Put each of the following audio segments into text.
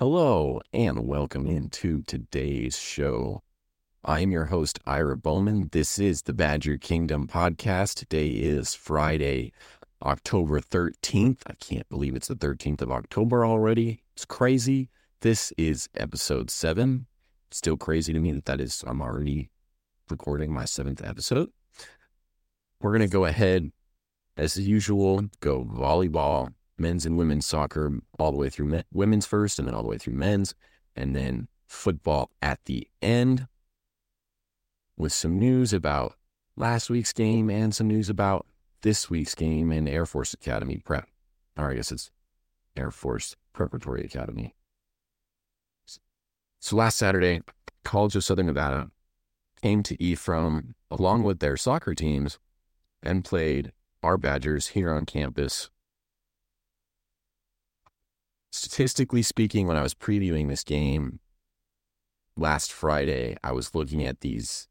Hello, and welcome into today's show. I am your host, Ira Bowman. This is the Badger Kingdom podcast. Today is Friday, October 13th. I can't believe it's the 13th of October already. It's crazy. This is episode seven. Still crazy to me that that is, I'm already recording my seventh episode. We're going to go ahead, as usual, go volleyball, men's and women's soccer, all the way through men, women's first, and then all the way through men's, and then football at the end with some news about last week's game and some news about this week's game in Air Force Academy prep. Or I guess it's Air Force Preparatory Academy. So last Saturday, College of Southern Nevada came to Ephraim along with their soccer teams and played our Badgers here on campus. Statistically speaking, when I was previewing this game last Friday, I was looking at these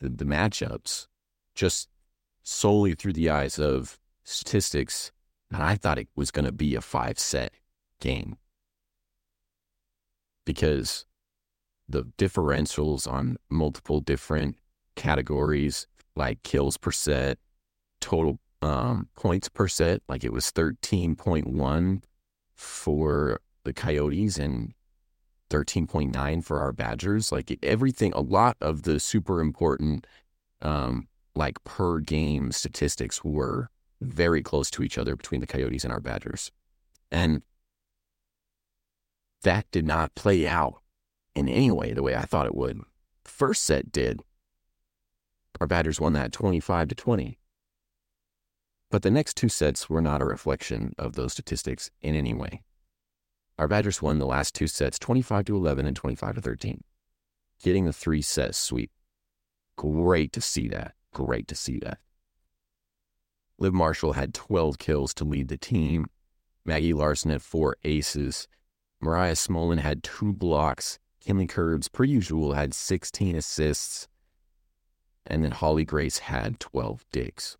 the, the matchups just solely through the eyes of statistics, and I thought it was going to be a five set game. Because the differentials on multiple different categories like kills per set, total um, points per set, like it was 13.1 for the Coyotes and 13.9 for our Badgers. Like everything, a lot of the super important, um, like per game statistics were very close to each other between the Coyotes and our Badgers. And that did not play out in any way the way I thought it would. First set did. Our Badgers won that 25 to 20. But the next two sets were not a reflection of those statistics in any way. Our Badgers won the last two sets 25 to 11 and 25 to 13, getting the three set sweep. Great to see that. Great to see that. Liv Marshall had 12 kills to lead the team. Maggie Larson had four aces. Mariah Smolin had two blocks. Kinley Curbs, per usual, had 16 assists. And then Holly Grace had 12 digs.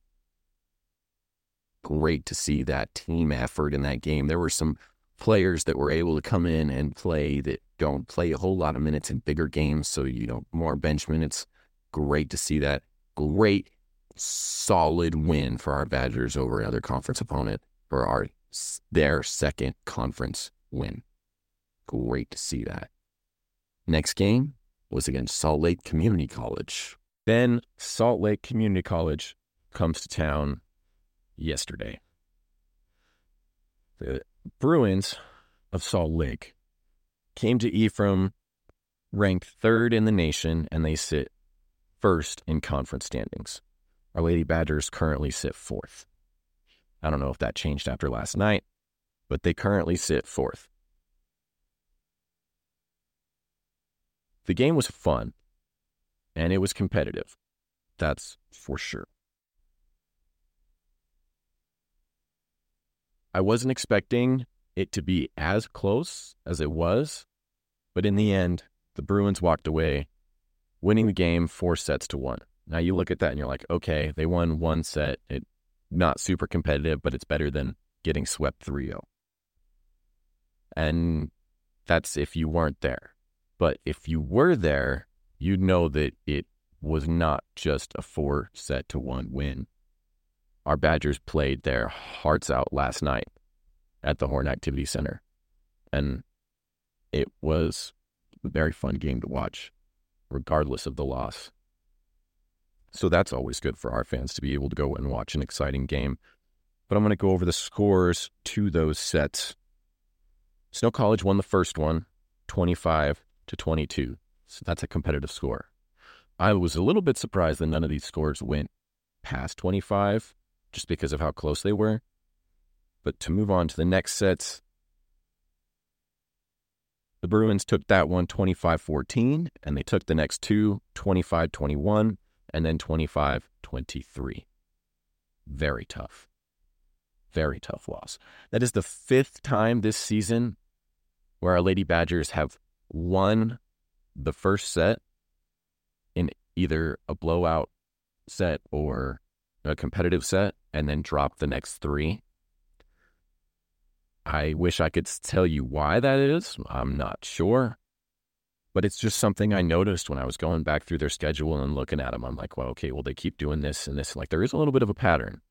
Great to see that team effort in that game. There were some players that were able to come in and play that don't play a whole lot of minutes in bigger games. So, you know, more bench minutes. Great to see that. Great, solid win for our Badgers over another conference opponent for our their second conference win. Great to see that. Next game was against Salt Lake Community College. Then Salt Lake Community College comes to town yesterday. The Bruins of Salt Lake came to Ephraim ranked third in the nation, and they sit first in conference standings. Our Lady Badgers currently sit fourth. I don't know if that changed after last night, but they currently sit fourth. The game was fun, and it was competitive. That's for sure. I wasn't expecting it to be as close as it was, but in the end, the Bruins walked away winning the game four sets to one. Now you look at that and you're like, okay, they won one set. It not super competitive, but it's better than getting swept 3-0. And that's if you weren't there. But if you were there, you'd know that it was not just a four set to one win our Badgers played their hearts out last night at the Horne Activity Center. And it was a very fun game to watch, regardless of the loss. So that's always good for our fans to be able to go and watch an exciting game. But I'm going to go over the scores to those sets. Snow College won the first one, 25 to 22. So that's a competitive score. I was a little bit surprised that none of these scores went past 25 just because of how close they were. But to move on to the next sets, the Bruins took that one 25 14, and they took the next two 25 21, and then 25 23. Very tough. Very tough loss. That is the fifth time this season where our Lady Badgers have won the first set in either a blowout set or a competitive set and then drop the next three. I wish I could tell you why that is. I'm not sure. But it's just something I noticed when I was going back through their schedule and looking at them. I'm like, well, okay, well, they keep doing this and this. Like, there is a little bit of a pattern.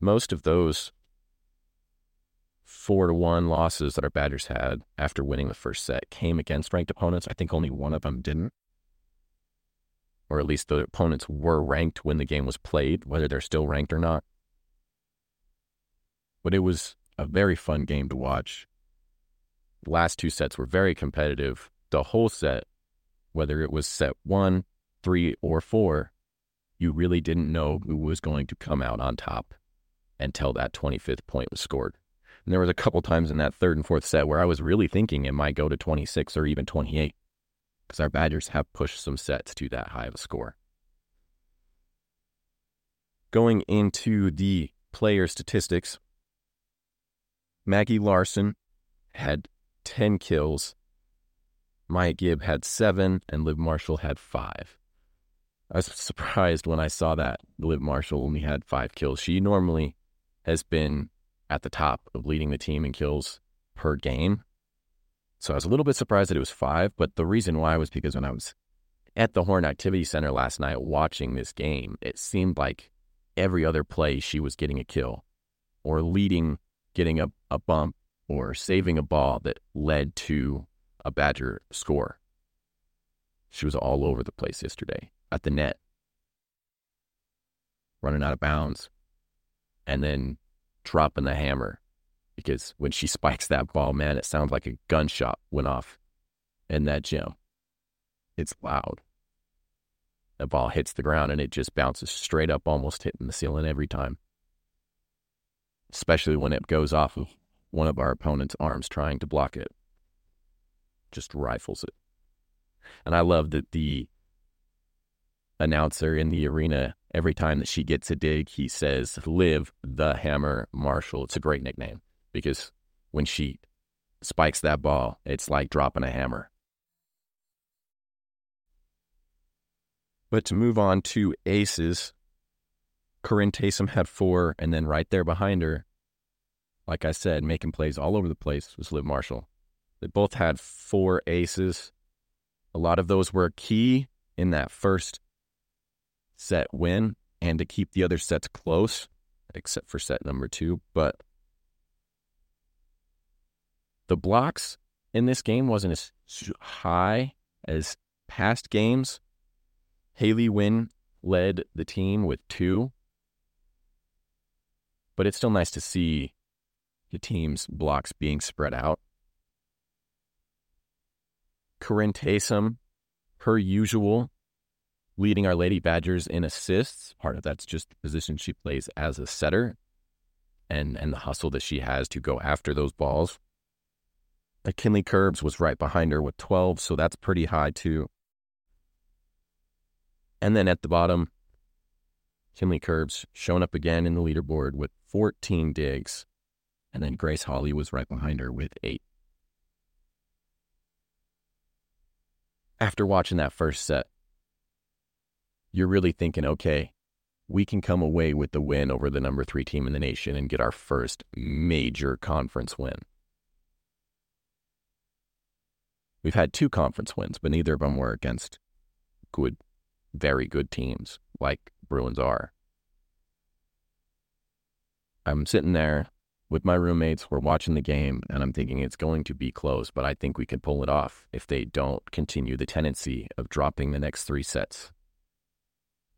Most of those four to one losses that our Badgers had after winning the first set came against ranked opponents. I think only one of them didn't or at least the opponents were ranked when the game was played, whether they're still ranked or not. But it was a very fun game to watch. The last two sets were very competitive. The whole set, whether it was set one, three, or four, you really didn't know who was going to come out on top until that 25th point was scored. And there was a couple times in that third and fourth set where I was really thinking it might go to 26 or even 28 because our Badgers have pushed some sets to that high of a score. Going into the player statistics, Maggie Larson had 10 kills, Maya Gibb had seven, and Liv Marshall had five. I was surprised when I saw that Liv Marshall only had five kills. She normally has been at the top of leading the team in kills per game. So I was a little bit surprised that it was five, but the reason why was because when I was at the Horne Activity Center last night watching this game, it seemed like every other play she was getting a kill or leading, getting a, a bump or saving a ball that led to a Badger score. She was all over the place yesterday at the net, running out of bounds, and then dropping the hammer because when she spikes that ball, man, it sounds like a gunshot went off in that gym. It's loud. The ball hits the ground and it just bounces straight up, almost hitting the ceiling every time. Especially when it goes off of one of our opponent's arms trying to block it. Just rifles it. And I love that the announcer in the arena, every time that she gets a dig, he says, Liv the Hammer Marshall. It's a great nickname because when she spikes that ball, it's like dropping a hammer. But to move on to aces, Corinne Taysom had four, and then right there behind her, like I said, making plays all over the place was Liv Marshall. They both had four aces. A lot of those were key in that first set win and to keep the other sets close, except for set number two. But the blocks in this game wasn't as high as past games. Haley Wynn led the team with two, but it's still nice to see the team's blocks being spread out. Corinne Taysom, usual, leading our Lady Badgers in assists. Part of that's just the position she plays as a setter and, and the hustle that she has to go after those balls. Kinley Curbs was right behind her with 12, so that's pretty high too. And then at the bottom, Kinley Curbs showing up again in the leaderboard with 14 digs. And then Grace Holly was right behind her with eight. After watching that first set, you're really thinking, okay, we can come away with the win over the number three team in the nation and get our first major conference win. We've had two conference wins, but neither of them were against good, very good teams like Bruins are. I'm sitting there with my roommates. We're watching the game, and I'm thinking it's going to be close, but I think we can pull it off if they don't continue the tendency of dropping the next three sets,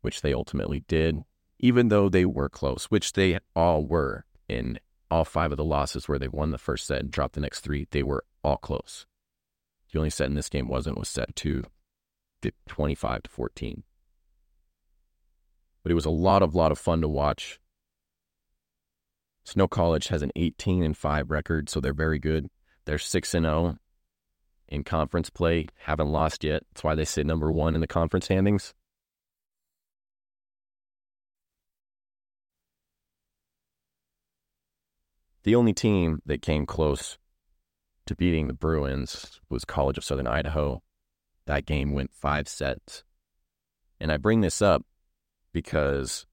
which they ultimately did, even though they were close, which they all were in all five of the losses where they won the first set and dropped the next three. They were all close. The only set in this game wasn't was set to 25 to 14. But it was a lot of lot of fun to watch. Snow College has an 18 and 5 record, so they're very good. They're 6 and 0 in conference play, haven't lost yet. That's why they sit number 1 in the conference standings. The only team that came close to beating the Bruins was College of Southern Idaho. That game went five sets. And I bring this up because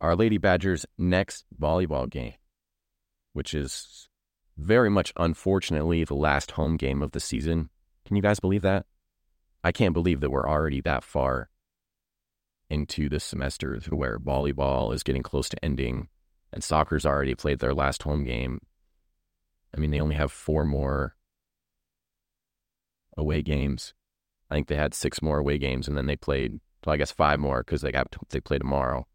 our Lady Badgers' next volleyball game, which is very much unfortunately the last home game of the season. Can you guys believe that? I can't believe that we're already that far into the semester where volleyball is getting close to ending and soccer's already played their last home game. I mean, they only have four more away games. I think they had six more away games and then they played, well, I guess five more because they got they play tomorrow,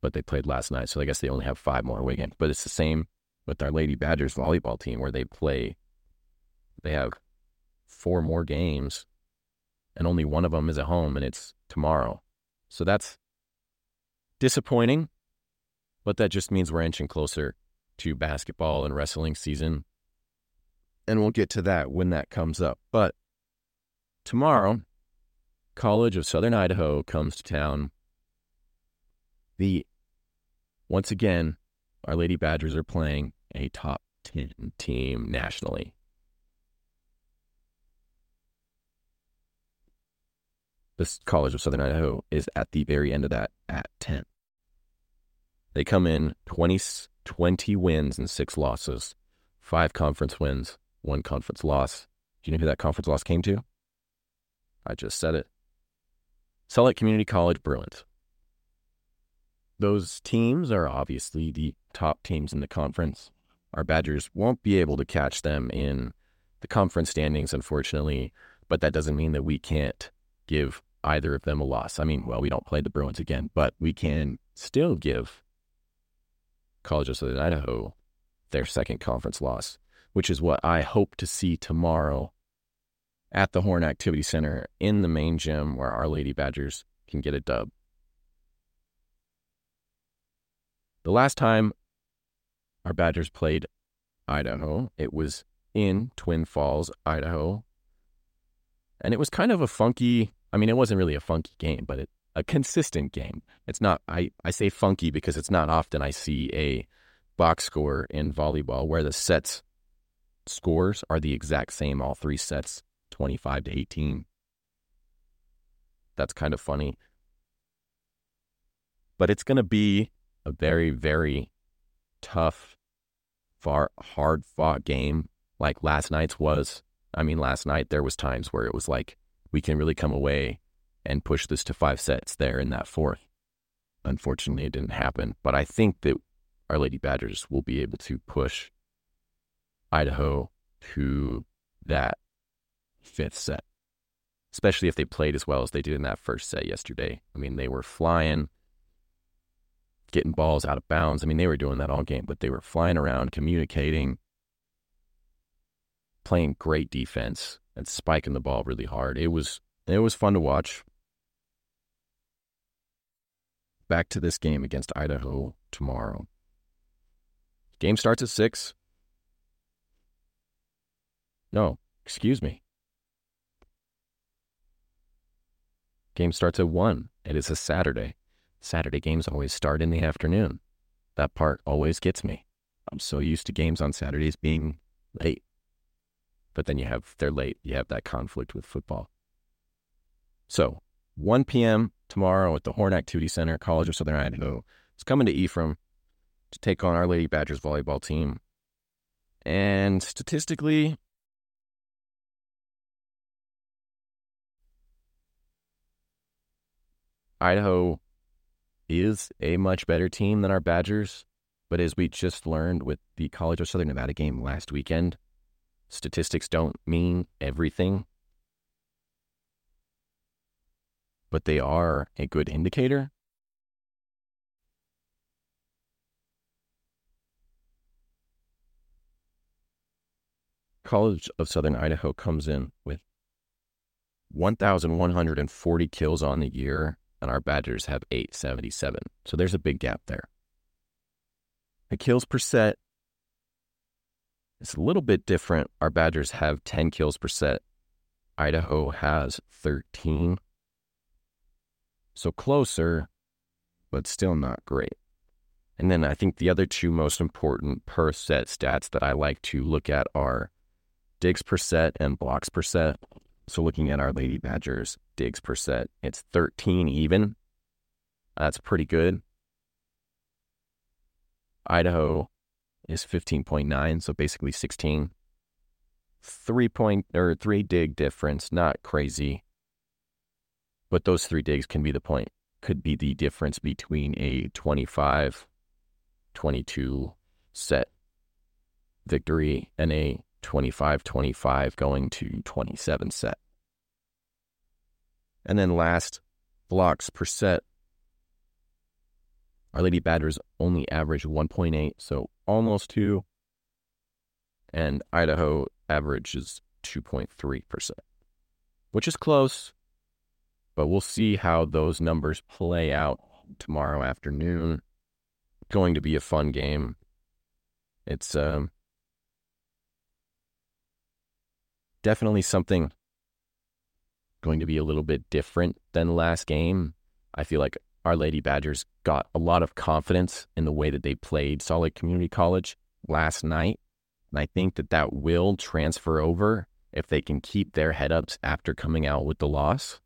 but they played last night. So I guess they only have five more away games. But it's the same with our Lady Badgers volleyball team where they play, they have four more games and only one of them is at home and it's tomorrow. So that's disappointing, but that just means we're inching closer to basketball and wrestling season. And we'll get to that when that comes up. But tomorrow, College of Southern Idaho comes to town. The once again, our Lady Badgers are playing a top 10 team nationally. This College of Southern Idaho is at the very end of that at 10. They come in 20, 20 wins and six losses, five conference wins, one conference loss. Do you know who that conference loss came to? I just said it. Salt Lake Community College Bruins. Those teams are obviously the top teams in the conference. Our Badgers won't be able to catch them in the conference standings, unfortunately, but that doesn't mean that we can't give either of them a loss. I mean, well, we don't play the Bruins again, but we can still give College of Southern Idaho their second conference loss, which is what I hope to see tomorrow at the Horne Activity Center in the main gym where Our Lady Badgers can get a dub. The last time our Badgers played Idaho, it was in Twin Falls, Idaho. And it was kind of a funky I mean, it wasn't really a funky game, but it, a consistent game. It's not, I, I say funky because it's not often I see a box score in volleyball where the sets scores are the exact same, all three sets, 25 to 18. That's kind of funny. But it's going to be a very, very tough, far, hard fought game like last night's was. I mean, last night there was times where it was like we can really come away and push this to five sets there in that fourth. Unfortunately, it didn't happen, but I think that Our Lady Badgers will be able to push Idaho to that fifth set, especially if they played as well as they did in that first set yesterday. I mean, they were flying, getting balls out of bounds. I mean, they were doing that all game, but they were flying around, communicating, playing great defense and spiking the ball really hard. It was it was fun to watch. Back to this game against Idaho tomorrow. Game starts at six. No, excuse me. Game starts at one. It is a Saturday. Saturday games always start in the afternoon. That part always gets me. I'm so used to games on Saturdays being late but then you have they're late. You have that conflict with football. So 1 p.m. tomorrow at the Horne Activity Center, College of Southern Idaho. It's coming to Ephraim to take on our Lady Badgers volleyball team. And statistically, Idaho is a much better team than our Badgers. But as we just learned with the College of Southern Nevada game last weekend, Statistics don't mean everything, but they are a good indicator. College of Southern Idaho comes in with 1,140 kills on the year, and our Badgers have 877. So there's a big gap there. The kills per set it's a little bit different. Our Badgers have 10 kills per set. Idaho has 13. So closer, but still not great. And then I think the other two most important per set stats that I like to look at are digs per set and blocks per set. So looking at our Lady Badgers digs per set, it's 13 even. That's pretty good. Idaho is 15.9, so basically 16. Three point or three dig difference, not crazy. But those three digs can be the point, could be the difference between a 25 22 set victory and a 25 25 going to 27 set. And then last, blocks per set. Our Lady Badgers only average 1.8, so almost 2. And Idaho averages 2.3%, which is close, but we'll see how those numbers play out tomorrow afternoon. Going to be a fun game. It's um, definitely something going to be a little bit different than last game. I feel like our Lady Badgers got a lot of confidence in the way that they played Lake Community College last night. And I think that that will transfer over if they can keep their head ups after coming out with the loss.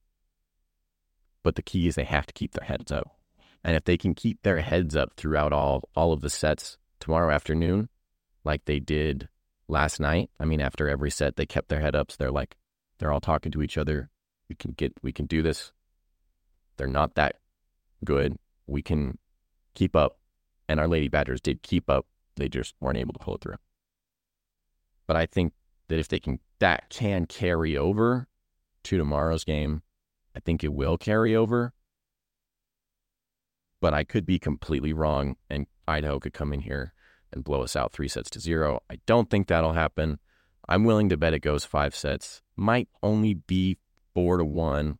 But the key is they have to keep their heads up. And if they can keep their heads up throughout all, all of the sets tomorrow afternoon, like they did last night, I mean, after every set, they kept their head ups. They're like, they're all talking to each other. We can get, we can do this. They're not that good. We can keep up. And our Lady Badgers did keep up. They just weren't able to pull it through. But I think that if they can, that can carry over to tomorrow's game. I think it will carry over. But I could be completely wrong, and Idaho could come in here and blow us out three sets to zero. I don't think that'll happen. I'm willing to bet it goes five sets. Might only be four to one.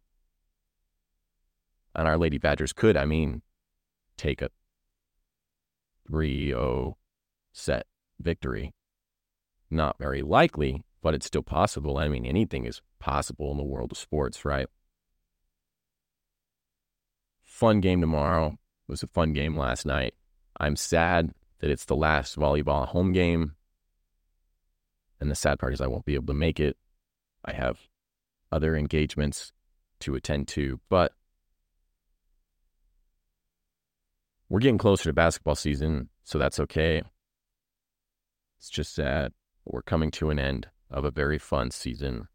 And our Lady Badgers could, I mean, take a 3 0 set victory not very likely, but it's still possible. I mean, anything is possible in the world of sports, right? Fun game tomorrow. It was a fun game last night. I'm sad that it's the last volleyball home game. And the sad part is I won't be able to make it. I have other engagements to attend to, but we're getting closer to basketball season, so that's okay. It's just sad we're coming to an end of a very fun season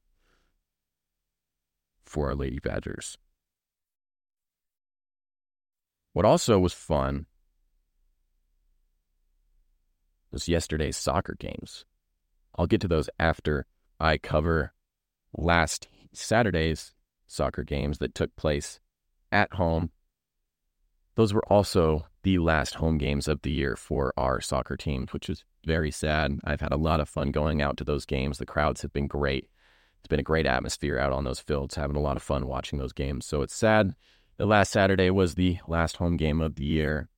for our Lady Badgers. What also was fun was yesterday's soccer games. I'll get to those after I cover last Saturday's soccer games that took place at home. Those were also the last home games of the year for our soccer teams, which is very sad. I've had a lot of fun going out to those games. The crowds have been great. It's been a great atmosphere out on those fields, having a lot of fun watching those games. So it's sad. The last Saturday was the last home game of the year,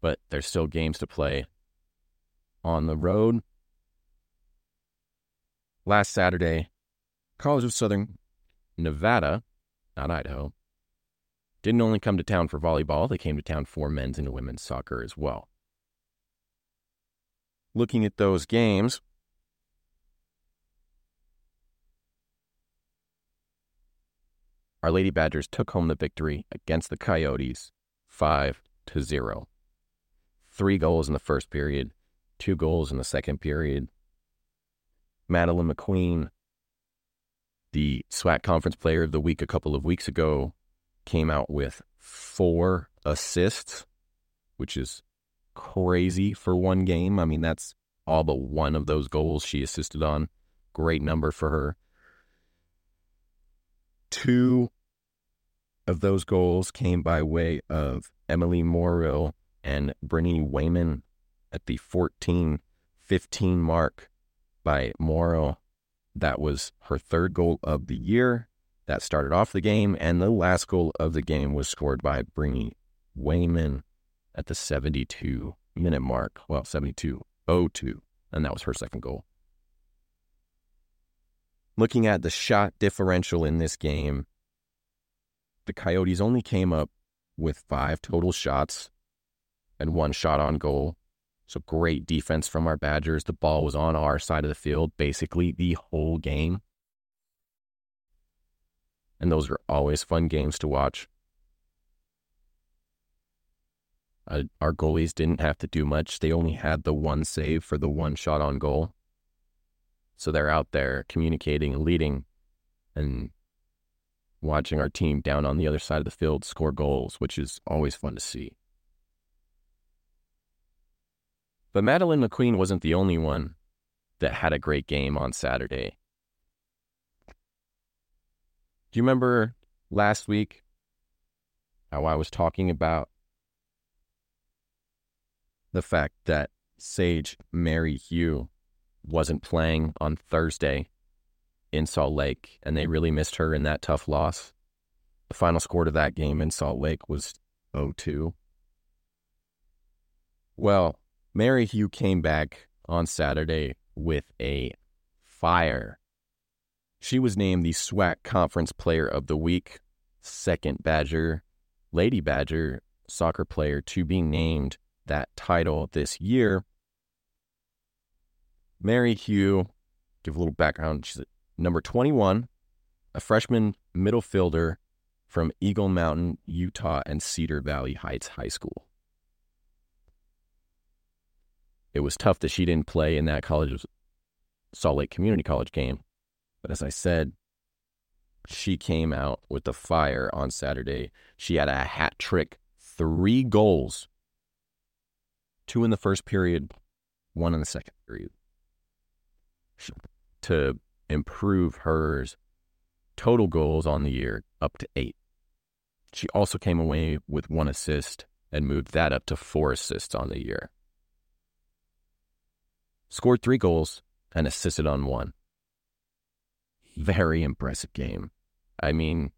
but there's still games to play on the road. Last Saturday, College of Southern Nevada, not Idaho, didn't only come to town for volleyball, they came to town for men's and women's soccer as well looking at those games, our Lady Badgers took home the victory against the Coyotes 5 to 0. 3 goals in the first period, 2 goals in the second period. Madeline McQueen, the SWAC Conference Player of the Week a couple of weeks ago, came out with four assists, which is crazy for one game. I mean, that's all but one of those goals she assisted on. Great number for her. Two of those goals came by way of Emily Morrill and Brittany Wayman at the 14 15 mark by Morrill. That was her third goal of the year. That started off the game, and the last goal of the game was scored by Brittany Wayman at the 72 minute mark. Well, 72 02, and that was her second goal. Looking at the shot differential in this game, the Coyotes only came up with five total shots and one shot on goal. So great defense from our Badgers. The ball was on our side of the field basically the whole game. And those are always fun games to watch. Uh, our goalies didn't have to do much. They only had the one save for the one shot on goal. So they're out there communicating and leading and watching our team down on the other side of the field score goals, which is always fun to see. But Madeline McQueen wasn't the only one that had a great game on Saturday. Do you remember last week how I was talking about the fact that Sage Mary Hugh wasn't playing on Thursday in Salt Lake, and they really missed her in that tough loss. The final score to that game in Salt Lake was 0 2. Well, Mary Hugh came back on Saturday with a fire. She was named the SWAC Conference Player of the Week, second Badger, Lady Badger soccer player to be named that title this year. Mary Hugh, give a little background. She's number 21, a freshman middle fielder from Eagle Mountain, Utah, and Cedar Valley Heights High School. It was tough that she didn't play in that college, Salt Lake Community College game. But as I said, she came out with the fire on Saturday. She had a hat trick, three goals, two in the first period, one in the second period to improve hers total goals on the year up to eight. She also came away with one assist and moved that up to four assists on the year. Scored three goals and assisted on one. Very impressive game. I mean,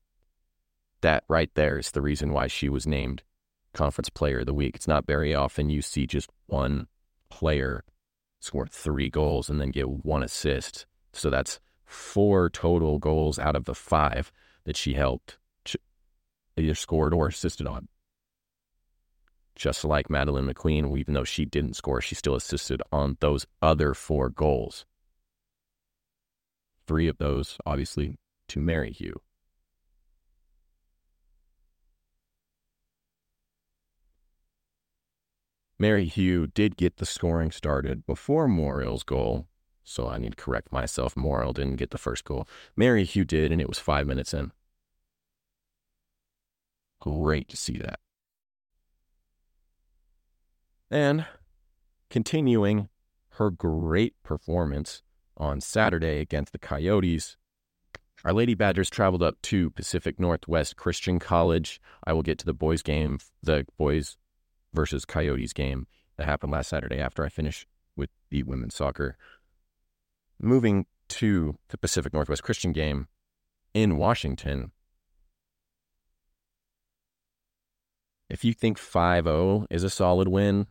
that right there is the reason why she was named Conference Player of the Week. It's not very often you see just one player score three goals and then get one assist. So that's four total goals out of the five that she helped either scored or assisted on. Just like Madeline McQueen, even though she didn't score, she still assisted on those other four goals. Three of those, obviously, to Mary Hugh. Mary Hugh did get the scoring started before Morrill's goal, so I need to correct myself. Morrill didn't get the first goal. Mary Hugh did, and it was five minutes in. Great to see that. And continuing her great performance on Saturday against the Coyotes, our Lady Badgers traveled up to Pacific Northwest Christian College. I will get to the boys' game, the boys' versus Coyotes game that happened last Saturday after I finished with the women's soccer. Moving to the Pacific Northwest Christian game in Washington. If you think 5 0 is a solid win,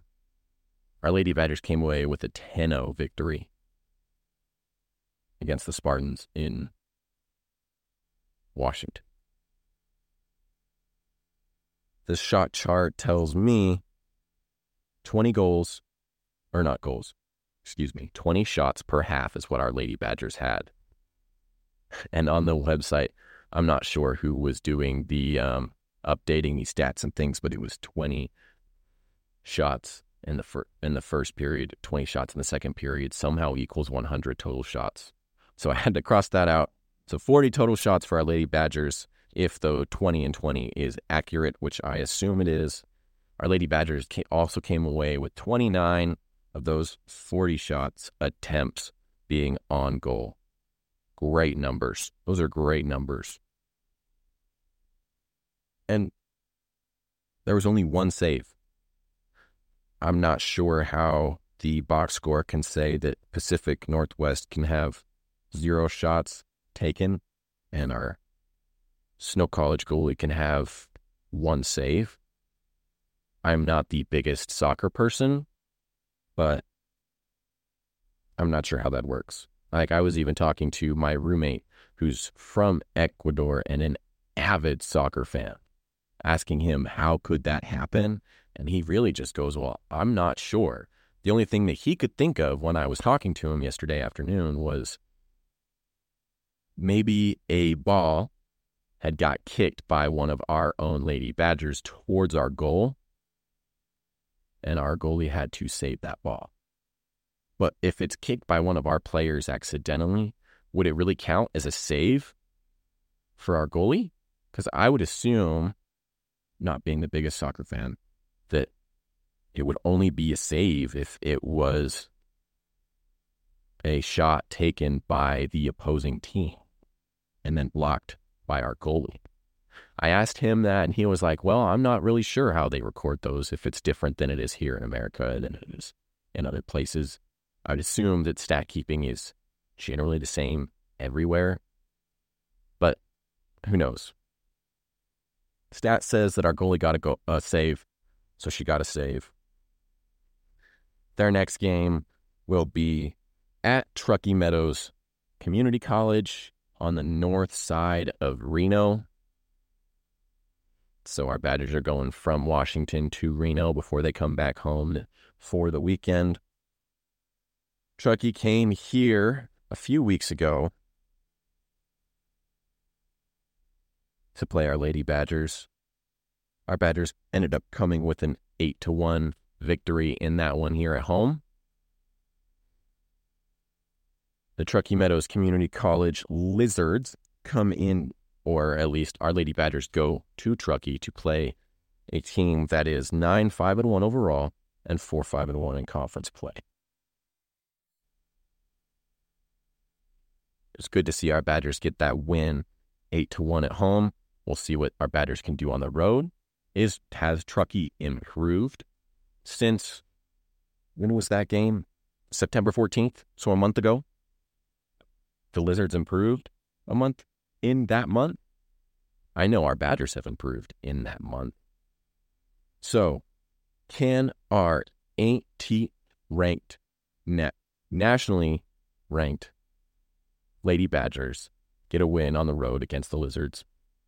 our Lady Badgers came away with a 10 0 victory against the Spartans in Washington. This shot chart tells me 20 goals, or not goals, excuse me, 20 shots per half is what our Lady Badgers had. And on the website, I'm not sure who was doing the um, updating these stats and things, but it was 20 shots in the fir- in the first period, 20 shots in the second period, somehow equals 100 total shots. So I had to cross that out. So 40 total shots for our Lady Badgers, if the 20 and 20 is accurate, which I assume it is. Our Lady Badgers also came away with 29 of those 40 shots attempts being on goal. Great numbers. Those are great numbers. And there was only one save. I'm not sure how the box score can say that Pacific Northwest can have zero shots taken and our Snow College goalie can have one save. I'm not the biggest soccer person, but I'm not sure how that works. Like I was even talking to my roommate who's from Ecuador and an avid soccer fan, asking him how could that happen? And he really just goes, "Well, I'm not sure." The only thing that he could think of when I was talking to him yesterday afternoon was maybe a ball had got kicked by one of our own lady badgers towards our goal and our goalie had to save that ball. But if it's kicked by one of our players accidentally, would it really count as a save for our goalie? Because I would assume, not being the biggest soccer fan, that it would only be a save if it was a shot taken by the opposing team and then blocked by our goalie. I asked him that, and he was like, Well, I'm not really sure how they record those, if it's different than it is here in America than it is in other places. I'd assume that stat keeping is generally the same everywhere, but who knows? Stat says that our goalie got a go, uh, save, so she got a save. Their next game will be at Truckee Meadows Community College on the north side of Reno. So our Badgers are going from Washington to Reno before they come back home for the weekend. Truckee came here a few weeks ago to play our Lady Badgers. Our Badgers ended up coming with an 8 to 1 victory in that one here at home. The Truckee Meadows Community College Lizards come in, or at least Our Lady Badgers go to Truckee to play a team that is 9 5 and 1 overall and 4 5 and 1 in conference play. It's good to see our Badgers get that win 8 to 1 at home. We'll see what our Badgers can do on the road. Is has Truckee improved since when was that game? September 14th, so a month ago. The Lizards improved a month in that month. I know our Badgers have improved in that month. So, can our 18th ranked, net, nationally ranked Lady Badgers get a win on the road against the Lizards?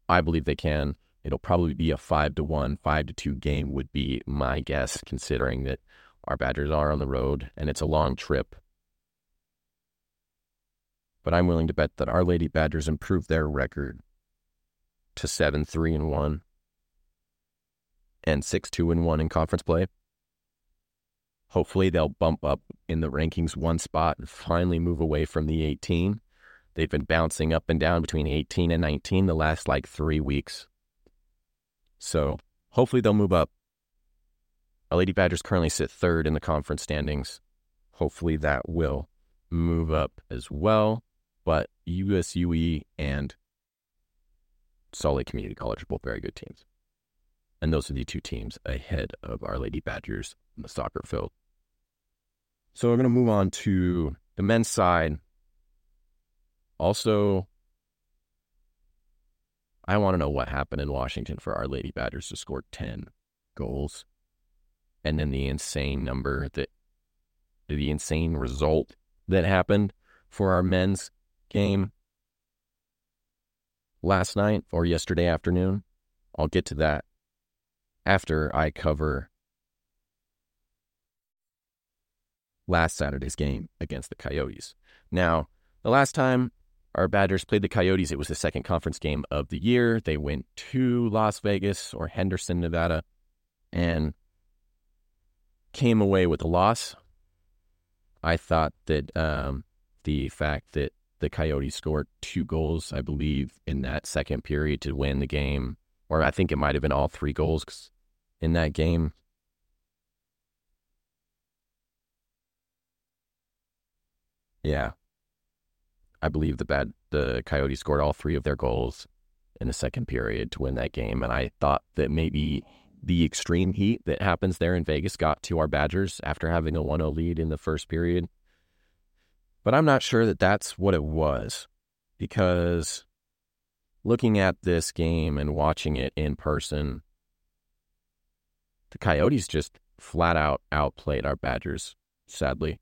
I believe they can. It'll probably be a five to one, five to two game would be my guess, considering that our Badgers are on the road and it's a long trip. But I'm willing to bet that our Lady Badgers improve their record to seven three and one and six two and one in conference play. Hopefully they'll bump up in the rankings one spot and finally move away from the 18. They've been bouncing up and down between 18 and 19 the last like three weeks. So hopefully they'll move up. Our Lady Badgers currently sit third in the conference standings. Hopefully that will move up as well. But USUE and Salt Lake Community College are both very good teams. And those are the two teams ahead of Our Lady Badgers in the soccer field. So we're going to move on to the men's side. Also, I want to know what happened in Washington for our Lady Badgers to score 10 goals. And then the insane number that, the insane result that happened for our men's game last night or yesterday afternoon. I'll get to that after I cover last Saturday's game against the Coyotes. Now, the last time our Badgers played the Coyotes. It was the second conference game of the year. They went to Las Vegas or Henderson, Nevada, and came away with a loss. I thought that um, the fact that the Coyotes scored two goals, I believe, in that second period to win the game, or I think it might have been all three goals in that game. Yeah, I believe the bad the Coyotes scored all three of their goals in the second period to win that game, and I thought that maybe the extreme heat that happens there in Vegas got to our Badgers after having a 1-0 lead in the first period. But I'm not sure that that's what it was because looking at this game and watching it in person, the Coyotes just flat out outplayed our Badgers, sadly,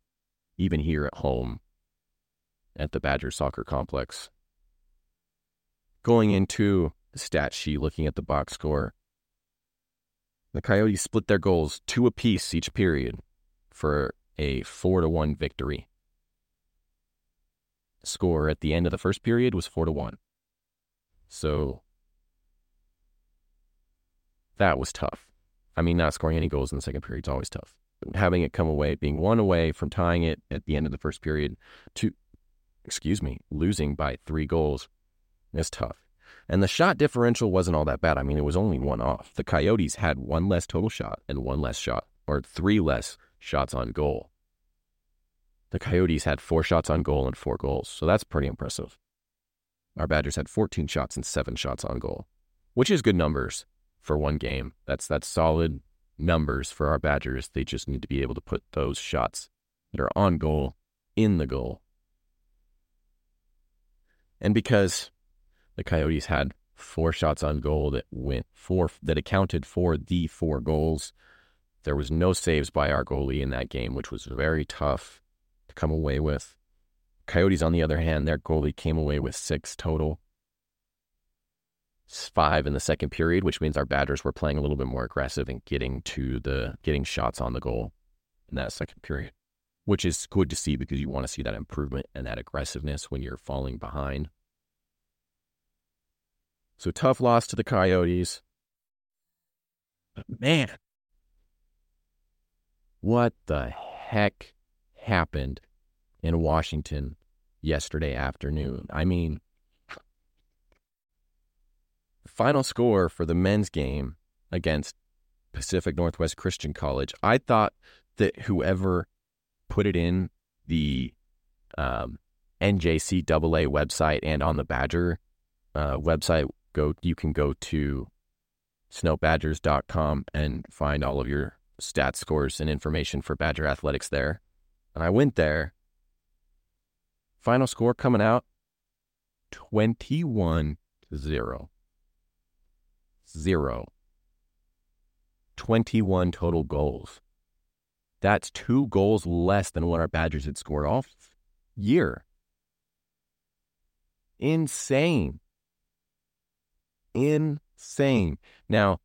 even here at home at the Badger Soccer Complex. Going into the stat sheet, looking at the box score, the Coyotes split their goals two apiece each period for a 4 to 1 victory. Score at the end of the first period was 4 to 1. So that was tough. I mean, not scoring any goals in the second period is always tough. Having it come away, being one away from tying it at the end of the first period to, excuse me, losing by three goals is tough. And the shot differential wasn't all that bad. I mean, it was only one off. The Coyotes had one less total shot and one less shot, or three less shots on goal. The Coyotes had four shots on goal and four goals, so that's pretty impressive. Our Badgers had 14 shots and seven shots on goal, which is good numbers for one game. That's that's solid numbers for our Badgers. They just need to be able to put those shots that are on goal in the goal. And because the Coyotes had four shots on goal that went four that accounted for the four goals, there was no saves by our goalie in that game, which was very tough to come away with. Coyotes, on the other hand, their goalie came away with six total five in the second period, which means our Badgers were playing a little bit more aggressive and getting to the getting shots on the goal in that second period, which is good to see because you want to see that improvement and that aggressiveness when you're falling behind. So tough loss to the Coyotes. But man, what the heck happened in Washington yesterday afternoon? I mean, final score for the men's game against Pacific Northwest Christian College, I thought that whoever put it in the um, NJCAA website and on the Badger uh, website, go you can go to snowbadgers.com and find all of your stat scores and information for Badger athletics there. And I went there. Final score coming out 21 to 0 zero. 21 total goals. That's two goals less than what our Badgers had scored all year. Insane. Insane. Now,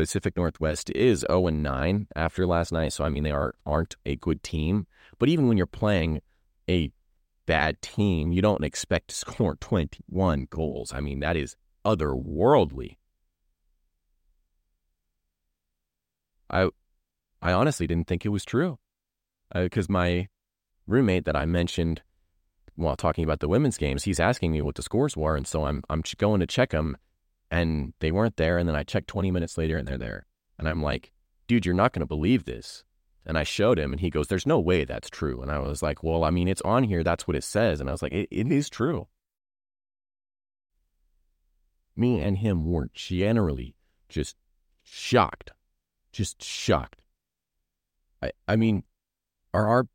Pacific Northwest is 0 and 9 after last night, so I mean they are aren't a good team. But even when you're playing a bad team, you don't expect to score 21 goals. I mean that is otherworldly. I I honestly didn't think it was true. Because uh, my roommate that I mentioned while talking about the women's games, he's asking me what the scores were, and so I'm I'm going to check them, and they weren't there. And then I checked 20 minutes later, and they're there, and I'm like, dude, you're not going to believe this. And I showed him, and he goes, "There's no way that's true." And I was like, "Well, I mean, it's on here. That's what it says." And I was like, "It, it is true." me and him weren't generally just shocked, just shocked. I, I mean, are our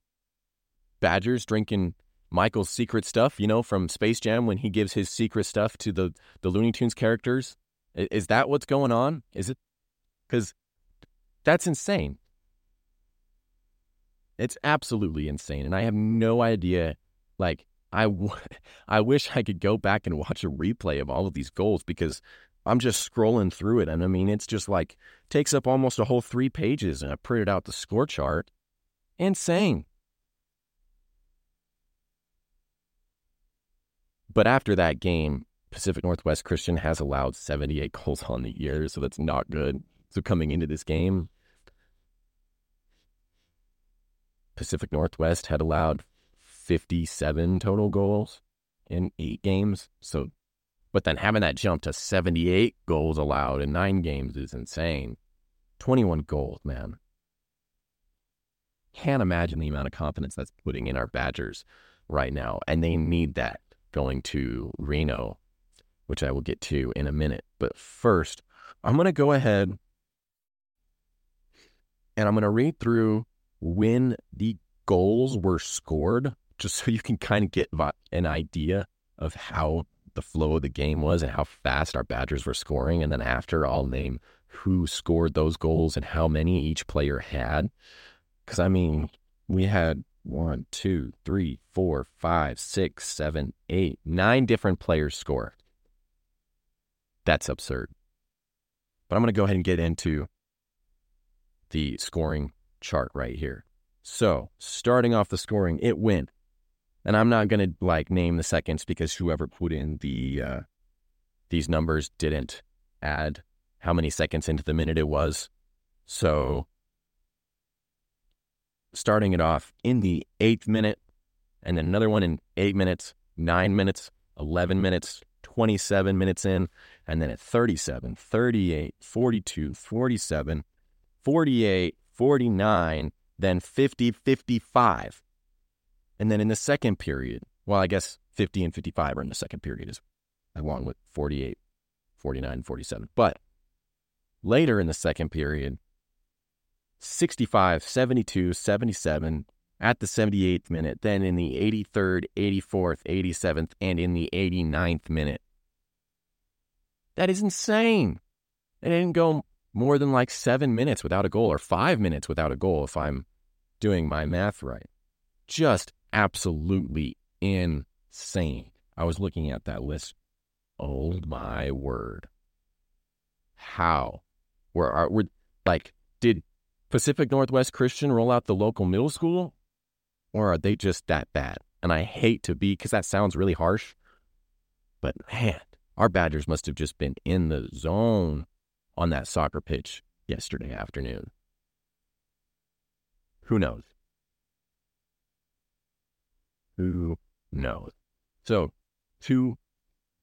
Badgers drinking Michael's secret stuff, you know, from Space Jam when he gives his secret stuff to the, the Looney Tunes characters? Is that what's going on? Is it? Because that's insane. It's absolutely insane. And I have no idea, like, I, w- I wish I could go back and watch a replay of all of these goals because I'm just scrolling through it. And I mean, it's just like takes up almost a whole three pages. And I printed out the score chart. Insane. But after that game, Pacific Northwest Christian has allowed 78 goals on the year. So that's not good. So coming into this game, Pacific Northwest had allowed 57 total goals in eight games. So, but then having that jump to 78 goals allowed in nine games is insane. 21 goals, man. Can't imagine the amount of confidence that's putting in our Badgers right now. And they need that going to Reno, which I will get to in a minute. But first, I'm going to go ahead and I'm going to read through when the goals were scored just so you can kind of get an idea of how the flow of the game was and how fast our Badgers were scoring. And then after, I'll name who scored those goals and how many each player had. Because, I mean, we had one, two, three, four, five, six, seven, eight, nine different players score. That's absurd. But I'm going to go ahead and get into the scoring chart right here. So, starting off the scoring, it went and I'm not gonna like name the seconds because whoever put in the uh, these numbers didn't add how many seconds into the minute it was. So starting it off in the eighth minute, and then another one in eight minutes, nine minutes, 11 minutes, 27 minutes in, and then at 37, 38, 42, 47, 48, 49, then 50, 55. And then in the second period, well, I guess 50 and 55 are in the second period, as along with 48, 49, 47. But later in the second period, 65, 72, 77 at the 78th minute, then in the 83rd, 84th, 87th, and in the 89th minute. That is insane. It didn't go more than like seven minutes without a goal or five minutes without a goal if I'm doing my math right. Just absolutely insane. I was looking at that list. Oh my word. How? Were, are, were like, did Pacific Northwest Christian roll out the local middle school? Or are they just that bad? And I hate to be, because that sounds really harsh, but man, our Badgers must have just been in the zone on that soccer pitch yesterday afternoon. Who knows? Who knows? So, to,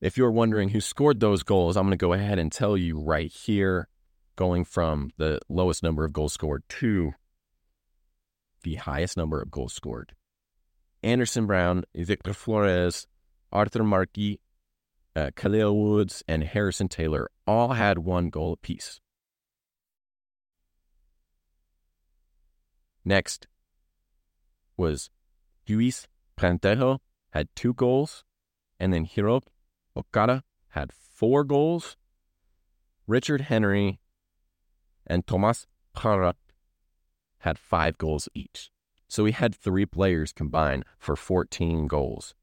if you're wondering who scored those goals, I'm going to go ahead and tell you right here going from the lowest number of goals scored to the highest number of goals scored. Anderson Brown, Victor Flores, Arthur Markey, uh, Khalil Woods, and Harrison Taylor all had one goal apiece. Next was Luis Plantejo had two goals, and then Hiro Okada had four goals. Richard Henry and Tomas Parra had five goals each. So we had three players combined for 14 goals.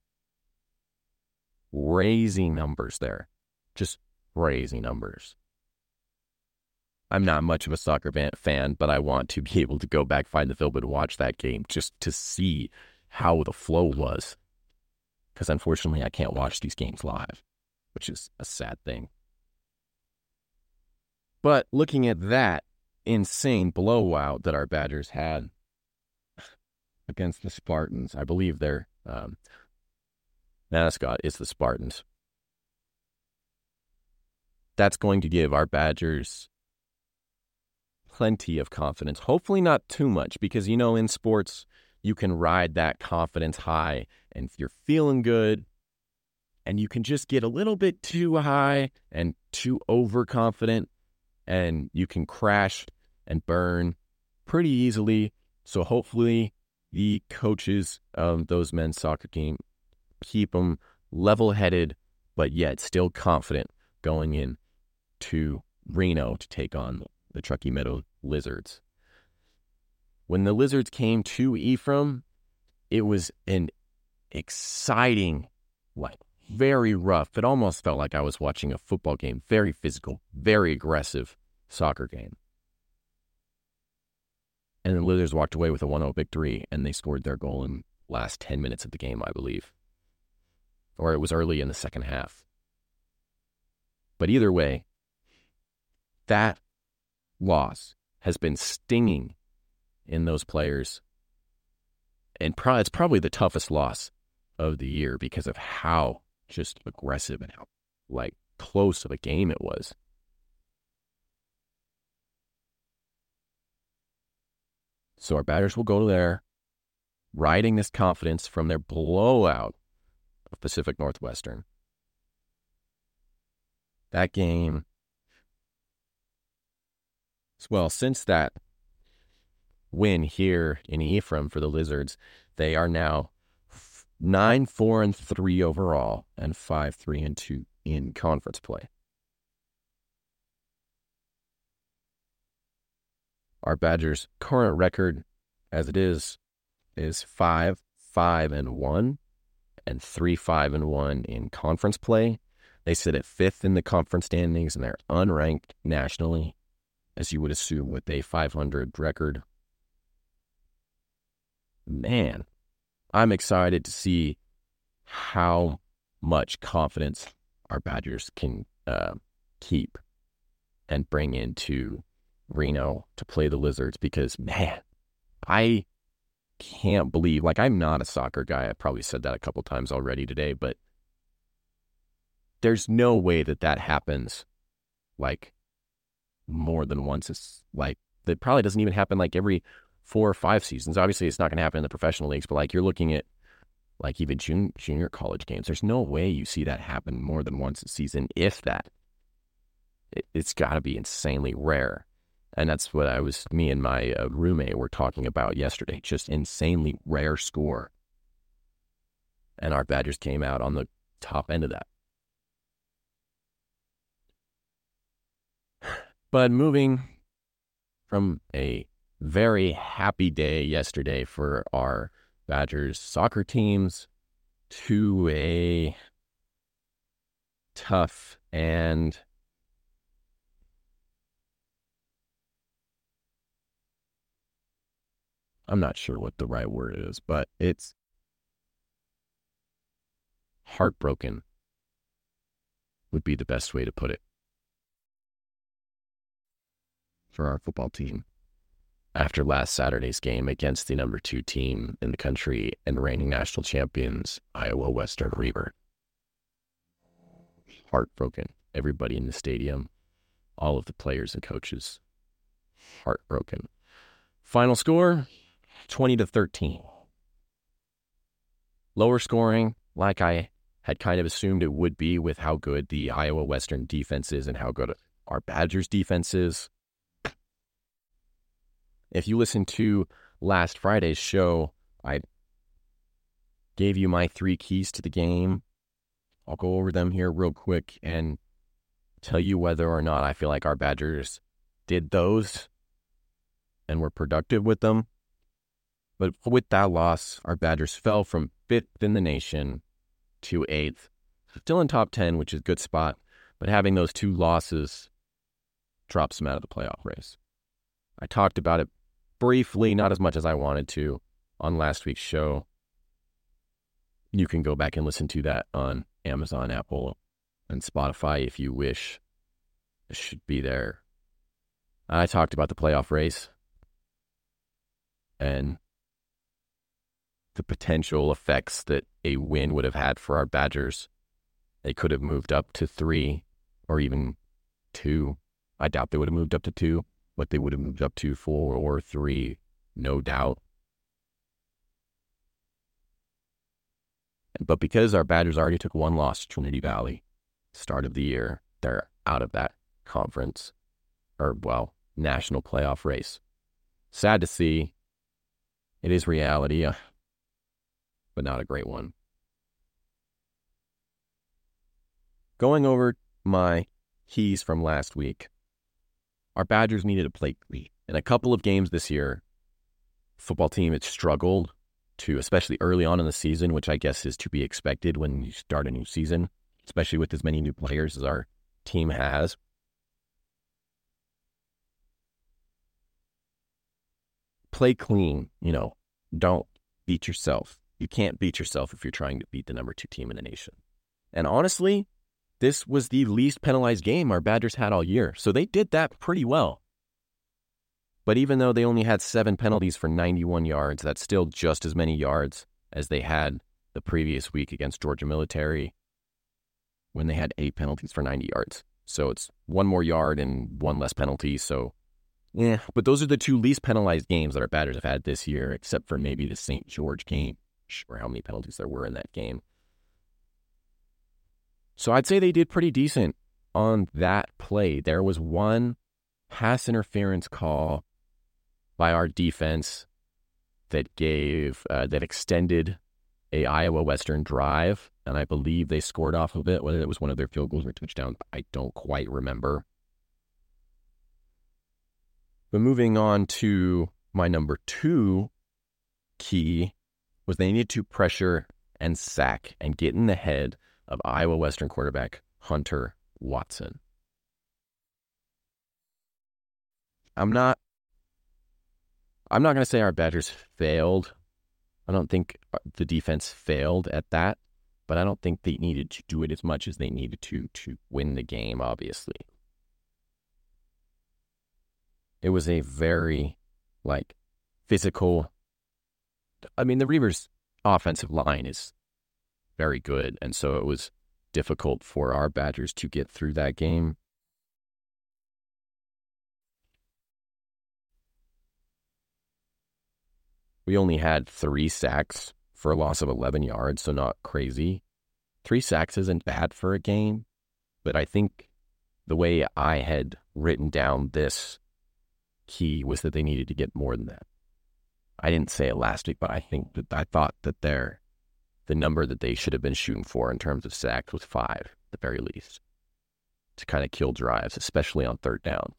Crazy numbers there. Just crazy numbers. I'm not much of a soccer fan, but I want to be able to go back, find the film, and watch that game just to see how the flow was. Because unfortunately, I can't watch these games live, which is a sad thing. But looking at that insane blowout that our Badgers had against the Spartans, I believe their um, mascot is the Spartans. That's going to give our Badgers plenty of confidence. Hopefully, not too much, because you know, in sports, you can ride that confidence high. And if you're feeling good and you can just get a little bit too high and too overconfident, and you can crash and burn pretty easily. So hopefully the coaches of those men's soccer team keep them level-headed, but yet still confident going in to Reno to take on the Truckee Meadow Lizards. When the Lizards came to Ephraim, it was an exciting, like very rough. It almost felt like I was watching a football game. Very physical, very aggressive soccer game. And the Lizards walked away with a 1 0 victory, and they scored their goal in last 10 minutes of the game, I believe. Or it was early in the second half. But either way, that loss has been stinging in those players. And pro- it's probably the toughest loss of the year because of how just aggressive and how like close of a game it was. So our Badgers will go there, riding this confidence from their blowout of Pacific Northwestern. That game, well, since that win here in Ephraim for the Lizards, they are now nine, four, and three overall, and five, three, and two in conference play. Our Badgers' current record, as it is, is five, five, and one, and three, five, and one in conference play. They sit at fifth in the conference standings, and they're unranked nationally, as you would assume with a 500 record. Man, I'm excited to see how much confidence our Badgers can uh, keep and bring into Reno to play the Lizards because, man, I can't believe, like, I'm not a soccer guy. I probably said that a couple times already today, but there's no way that that happens like more than once. It's like, that probably doesn't even happen like every four or five seasons. Obviously, it's not going to happen in the professional leagues, but like you're looking at like even jun- junior college games. There's no way you see that happen more than once a season, if that. It, has got to be insanely rare. And that's what I was, me and my uh, roommate were talking about yesterday. Just insanely rare score. And our Badgers came out on the top end of that. But moving from a very happy day yesterday for our Badgers soccer teams. To a tough and I'm not sure what the right word is, but it's heartbroken would be the best way to put it for our football team after last Saturday's game against the number two team in the country and reigning national champions, Iowa Western Reiver. Heartbroken. Everybody in the stadium, all of the players and coaches, heartbroken. Final score 20 to 13. Lower scoring, like I had kind of assumed it would be with how good the Iowa Western defense is and how good our Badgers defense is. If you listen to last Friday's show, I gave you my three keys to the game. I'll go over them here real quick and tell you whether or not I feel like our Badgers did those and were productive with them. But with that loss, our Badgers fell from fifth in the nation to eighth. Still in top 10, which is a good spot, but having those two losses drops them out of the playoff race. I talked about it briefly, not as much as I wanted to, on last week's show. You can go back and listen to that on Amazon, Apple, and Spotify if you wish. It should be there. I talked about the playoff race and the potential effects that a win would have had for our Badgers. They could have moved up to three or even two. I doubt they would have moved up to two what they would have moved up to four or three, no doubt. But because our Badgers already took one loss to Trinity Valley, start of the year, they're out of that conference or, well, national playoff race. Sad to see. It is reality, uh, but not a great one. Going over my keys from last week our Badgers needed to play clean in a couple of games this year. Football team had struggled to, especially early on in the season, which I guess is to be expected when you start a new season, especially with as many new players as our team has. Play clean, you know, don't beat yourself. You can't beat yourself if you're trying to beat the number two team in the nation. And honestly, this was the least penalized game our Badgers had all year, so they did that pretty well. But even though they only had seven penalties for 91 yards, that's still just as many yards as they had the previous week against Georgia Military when they had eight penalties for 90 yards. So it's one more yard and one less penalty. So, yeah, but those are the two least penalized games that our Badgers have had this year, except for maybe the St. George game. Sure, how many penalties there were in that game. So I'd say they did pretty decent on that play. There was one pass interference call by our defense that gave uh, that extended a Iowa Western drive, and I believe they scored off of it. Whether it was one of their field goals or touchdowns, I don't quite remember. But moving on to my number two key was they needed to pressure and sack and get in the head of Iowa Western quarterback Hunter Watson. I'm not I'm not going to say our Badgers failed. I don't think the defense failed at that, but I don't think they needed to do it as much as they needed to to win the game, obviously. it was a very like physical. I mean, the Reivers' offensive line is very good, and so it was difficult for our Badgers to get through that game. We only had three sacks for a loss of 11 yards, so not crazy. Three sacks isn't bad for a game, but I think the way I had written down this key was that they needed to get more than that. I didn't say it last week, but I think that I thought that their the number that they should have been shooting for in terms of sacks was five, at the very least, to kind of kill drives, especially on third down.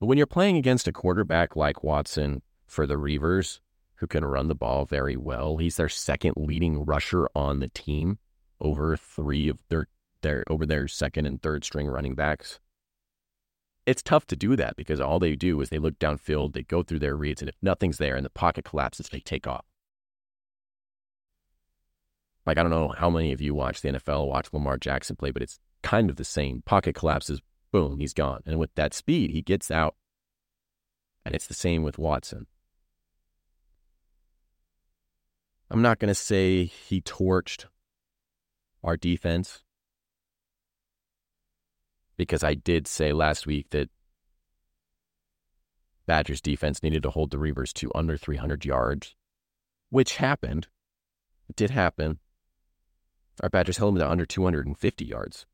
But when you're playing against a quarterback like Watson for the Reivers, who can run the ball very well. He's their second leading rusher on the team over three of their, their over their second and third string running backs. It's tough to do that because all they do is they look downfield, they go through their reads, and if nothing's there and the pocket collapses, they take off. Like I don't know how many of you watch the NFL, watch Lamar Jackson play, but it's kind of the same. Pocket collapses, boom, he's gone. And with that speed, he gets out. And it's the same with Watson. I'm not going to say he torched our defense because I did say last week that Badgers defense needed to hold the Reivers to under 300 yards, which happened. It did happen. Our Badgers held them to under 250 yards.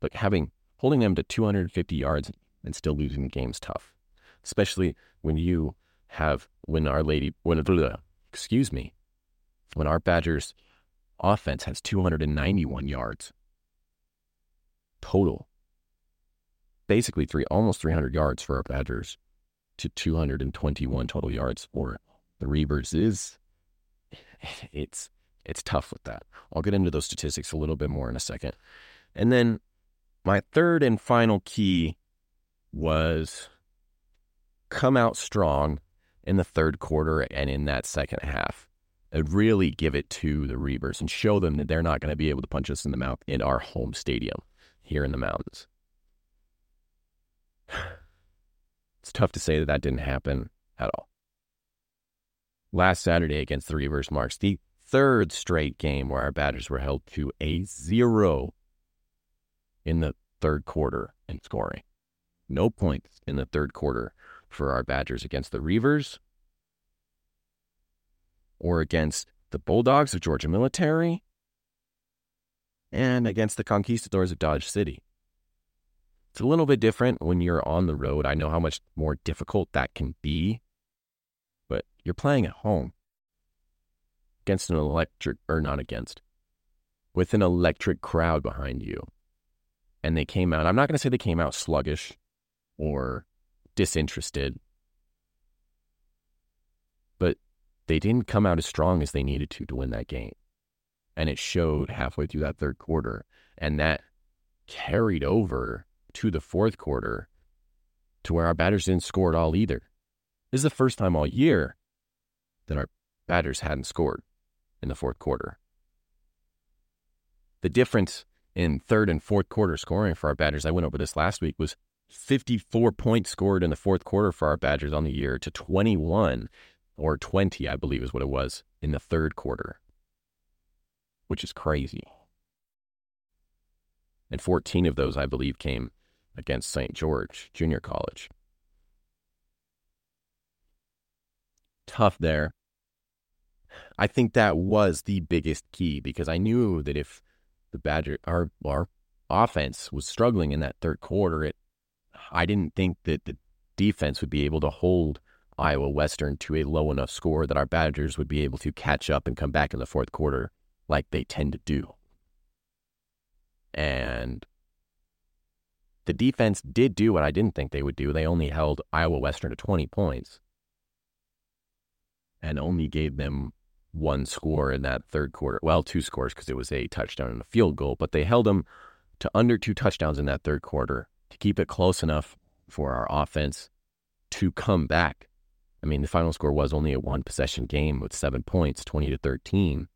But having holding them to 250 yards and still losing the game is tough, especially when you have when our lady when excuse me when our Badgers offense has 291 yards total. Basically three almost 300 yards for our Badgers to 221 total yards for the Reivers is it's it's tough with that. I'll get into those statistics a little bit more in a second. And then my third and final key was come out strong in the third quarter and in that second half. And really give it to the Reivers and show them that they're not going to be able to punch us in the mouth in our home stadium here in the mountains. It's tough to say that that didn't happen at all. Last Saturday against the Reivers marks the third straight game where our Badgers were held to a zero in the third quarter in scoring. No points in the third quarter for our Badgers against the Reivers or against the Bulldogs of Georgia Military and against the Conquistadors of Dodge City. It's a little bit different when you're on the road. I know how much more difficult that can be, but you're playing at home against an electric, or not against, with an electric crowd behind you. And they came out, I'm not going to say they came out sluggish or disinterested. But they didn't come out as strong as they needed to to win that game. And it showed halfway through that third quarter. And that carried over to the fourth quarter to where our Badgers didn't score at all either. This is the first time all year that our Badgers hadn't scored in the fourth quarter. The difference in third and fourth quarter scoring for our Badgers, I went over this last week, was 54 points scored in the fourth quarter for our Badgers on the year to 21 or 20, I believe is what it was in the third quarter, which is crazy. And 14 of those, I believe, came against St. George Junior College. Tough there. I think that was the biggest key because I knew that if the Badger our our offense was struggling in that third quarter, it I didn't think that the defense would be able to hold Iowa Western to a low enough score that our Badgers would be able to catch up and come back in the fourth quarter like they tend to do. And the defense did do what I didn't think they would do. They only held Iowa Western to 20 points and only gave them one score in that third quarter. Well, two scores because it was a touchdown and a field goal, but they held them to under two touchdowns in that third quarter to keep it close enough for our offense to come back. I mean, the final score was only a one possession game with seven points, 20 to 13.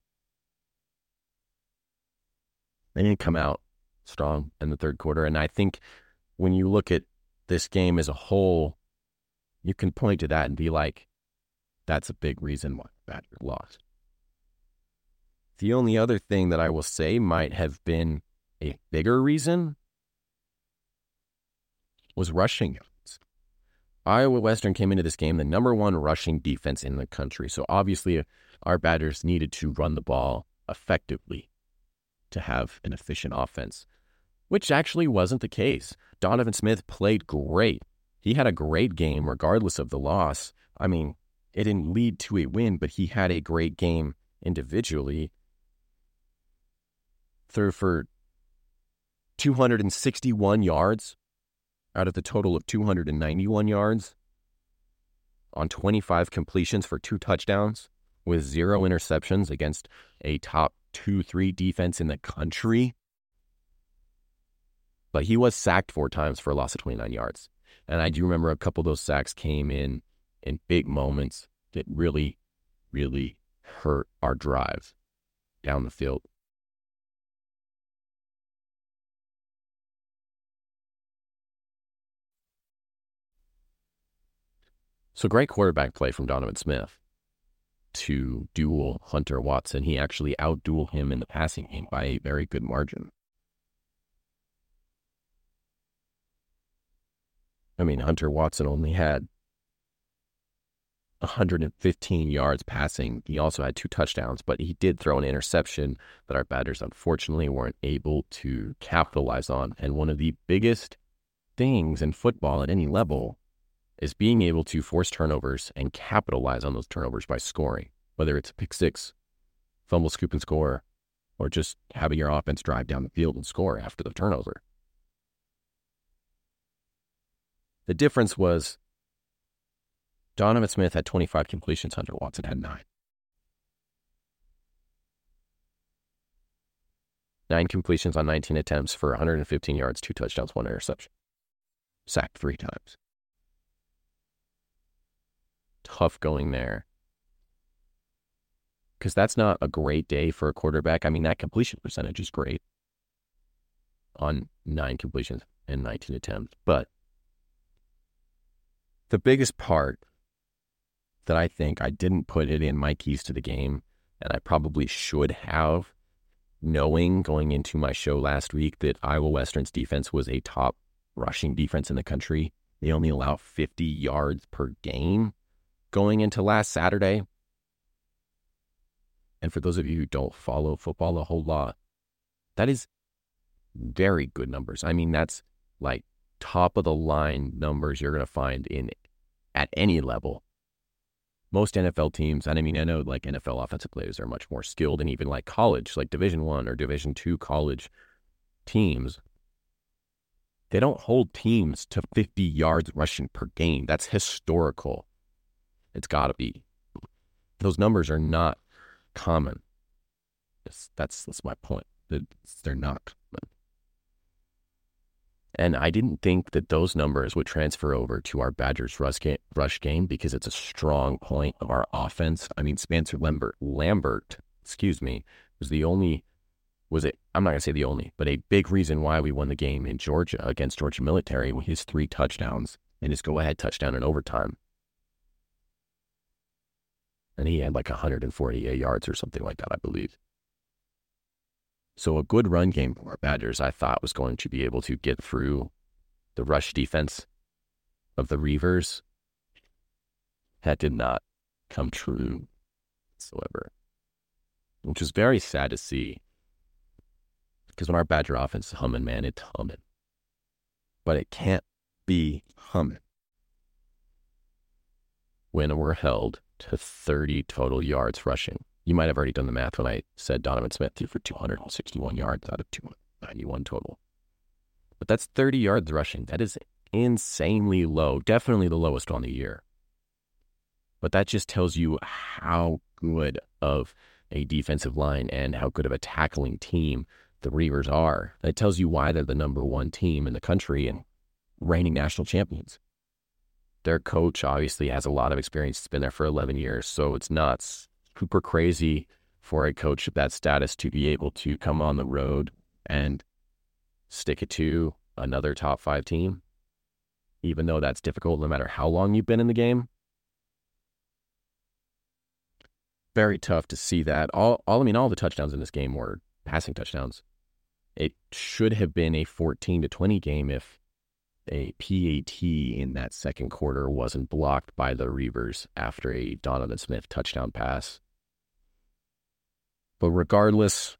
They didn't come out strong in the third quarter. And I think when you look at this game as a whole, you can point to that and be like, that's a big reason why Lost. The only other thing that I will say might have been a bigger reason was rushing yards. Iowa Western came into this game the number one rushing defense in the country. So obviously, uh, our Badgers needed to run the ball effectively to have an efficient offense, which actually wasn't the case. Donovan Smith played great. He had a great game regardless of the loss. I mean, it didn't lead to a win, but he had a great game individually. Threw for 261 yards out of the total of 291 yards on 25 completions for two touchdowns with zero interceptions against a top two, three defense in the country. But he was sacked four times for a loss of 29 yards. And I do remember a couple of those sacks came in in big moments that really, really hurt our drive down the field. So great quarterback play from Donovan Smith to duel Hunter Watson. He actually outdueled him in the passing game by a very good margin. I mean, Hunter Watson only had 115 yards passing. He also had two touchdowns, but he did throw an interception that our Badgers unfortunately weren't able to capitalize on. And one of the biggest things in football at any level is being able to force turnovers and capitalize on those turnovers by scoring, whether it's a pick six, fumble, scoop, and score, or just having your offense drive down the field and score after the turnover. The difference was Donovan Smith had 25 completions, Hunter Watson had nine. Nine completions on 19 attempts for 115 yards, two touchdowns, one interception. Sacked three times tough going there. Because that's not a great day for a quarterback. I mean, that completion percentage is great on nine completions and 19 attempts. But the biggest part that I think I didn't put it in my keys to the game, and I probably should have, knowing going into my show last week that Iowa Western's defense was a top rushing defense in the country. They only allow 50 yards per game going into last Saturday. And for those of you who don't follow football a whole lot, that is very good numbers. I mean, that's like top of the line numbers you're going to find in at any level. Most NFL teams, and I mean, I know like NFL offensive players are much more skilled, and even like college, like Division One or Division Two college teams, they don't hold teams to 50 yards rushing per game. That's historical. It's got to be. Those numbers are not common. It's, that's that's my point. They're not common. And I didn't think that those numbers would transfer over to our Badgers rush game, rush game because it's a strong point of our offense. I mean, Spencer Lambert, Lambert, excuse me, was the only, was it, I'm not going to say the only, but a big reason why we won the game in Georgia against Georgia Military with his three touchdowns and his go ahead touchdown in overtime and he had like 148 yards or something like that, I believe. So a good run game for Badgers, I thought, was going to be able to get through the rush defense of the Reivers. That did not come true whatsoever, which was very sad to see. Because when our Badger offense is humming, man, it's humming. But it can't be humming when we're held to 30 total yards rushing. You might have already done the math when I said Donovan Smith threw for 261 yards out of 291 total. But that's 30 yards rushing. That is insanely low, definitely the lowest on the year. But that just tells you how good of a defensive line and how good of a tackling team the Reivers are. That tells you why they're the number one team in the country and reigning national champions their coach obviously has a lot of experience. It's been there for 11 years. So it's not super crazy for a coach of that status to be able to come on the road and stick it to another top five team. even though that's difficult no matter how long you've been in the game. Very tough to see that. All, all I mean, all the touchdowns in this game were passing touchdowns. It should have been a 14 to 20 game if a PAT in that second quarter wasn't blocked by the Reivers after a Donovan Smith touchdown pass. But regardless,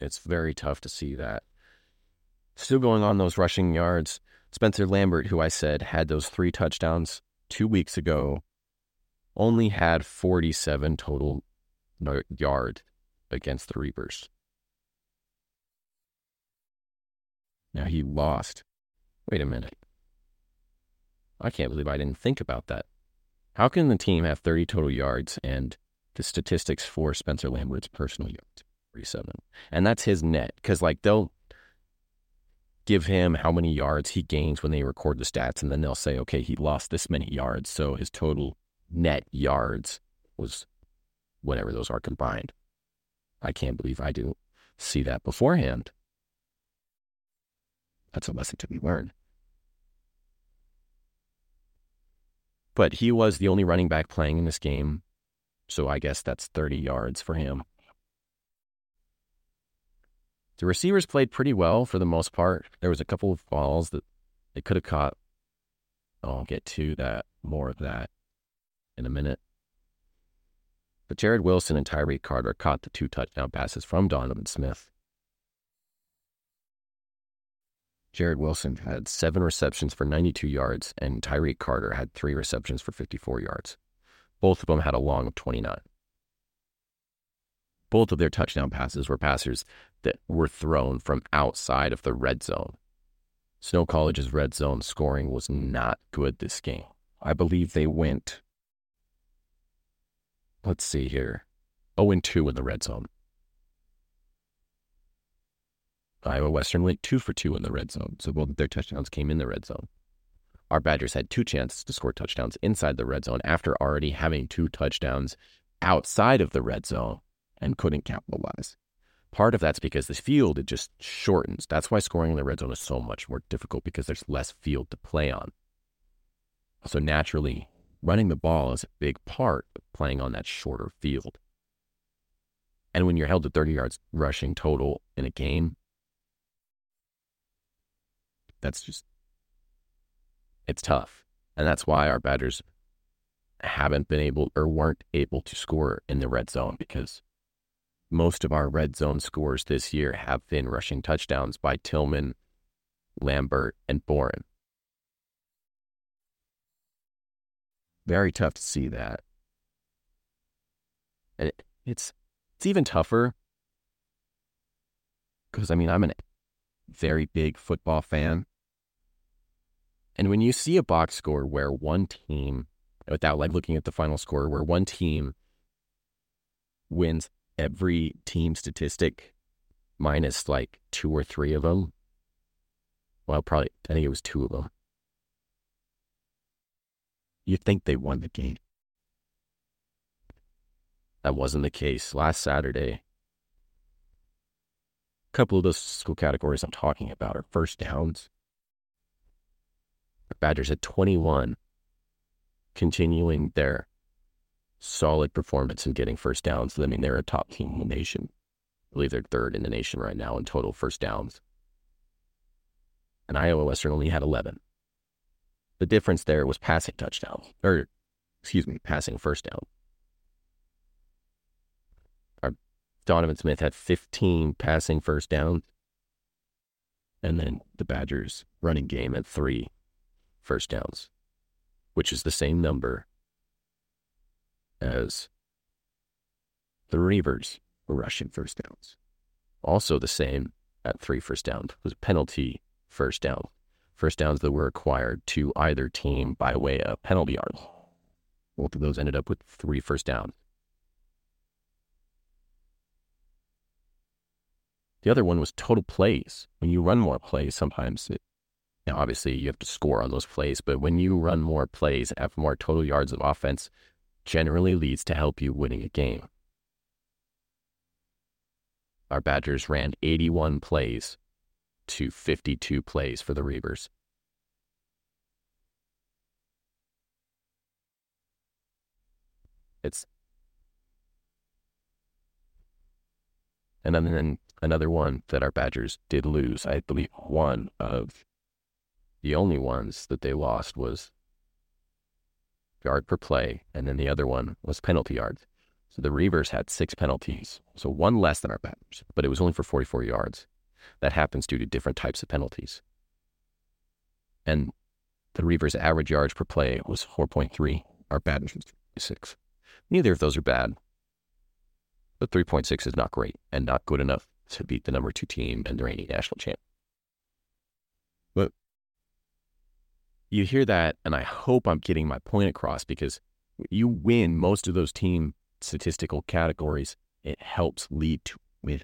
it's very tough to see that. Still going on those rushing yards. Spencer Lambert, who I said had those three touchdowns two weeks ago, only had 47 total yard against the Reapers. Now he lost. Wait a minute. I can't believe I didn't think about that. How can the team have 30 total yards and the statistics for Spencer Lambert's personal yards? 47. And that's his net. Because, like, they'll give him how many yards he gains when they record the stats. And then they'll say, okay, he lost this many yards. So his total net yards was whatever those are combined. I can't believe I didn't see that beforehand. That's a lesson to be learned. But he was the only running back playing in this game. So I guess that's 30 yards for him. The receivers played pretty well for the most part. There was a couple of balls that they could have caught. I'll get to that, more of that in a minute. But Jared Wilson and Tyreek Carter caught the two touchdown passes from Donovan Smith. Jarrod Wilson had seven receptions for 92 yards, and Tyreek Carter had three receptions for 54 yards. Both of them had a long of 29. Both of their touchdown passes were passers that were thrown from outside of the red zone. Snow College's red zone scoring was not good this game. I believe they went, let's see here, 0 2 in the red zone. Iowa Western went two for two in the red zone, so both of their touchdowns came in the red zone. Our Badgers had two chances to score touchdowns inside the red zone after already having two touchdowns outside of the red zone and couldn't capitalize. Part of that's because the field it just shortens. That's why scoring in the red zone is so much more difficult because there's less field to play on. So naturally, running the ball is a big part of playing on that shorter field. And when you're held to 30 yards rushing total in a game, that's just, it's tough. And that's why our Badgers haven't been able or weren't able to score in the red zone because most of our red zone scores this year have been rushing touchdowns by Tillman, Lambert, and Boren. Very tough to see that. And it, it's it's even tougher because I mean I'm a very big football fan, and when you see a box score where one team, without like looking at the final score, where one team wins every team statistic minus like two or three of them, well, probably, I think it was two of them. You think they won the game. That wasn't the case. Last Saturday, a couple of those school categories I'm talking about are first downs, Badgers at 21, continuing their solid performance and getting first downs. I mean, they're a top team in the nation. I believe they're third in the nation right now in total first downs. And Iowa Western only had 11. The difference there was passing touchdown, or excuse me, passing first down. Our Donovan Smith had 15 passing first downs, and then the Badgers running game at three first downs, which is the same number as the Reivers rushing first downs. Also the same at three first downs was penalty first down. First downs that were acquired to either team by way of penalty yards. Both of those ended up with three first downs. The other one was total plays. When you run more plays, sometimes it now, obviously, you have to score on those plays, but when you run more plays, have more total yards of offense, generally leads to help you winning a game. Our Badgers ran 81 plays to 52 plays for the Reivers. It's and then another one that our Badgers did lose. I believe one of the only ones that they lost was yard per play, and then the other one was penalty yards. So the Reivers had six penalties, so one less than our Badgers, but it was only for 44 yards. That happens due to different types of penalties. And the Reivers' average yards per play was 4.3. Our Badgers was 6. Neither of those are bad. But 3.6 is not great and not good enough to beat the number two team and the reigning national champ. You hear that, and I hope I'm getting my point across because you win most of those team statistical categories, it helps lead to win.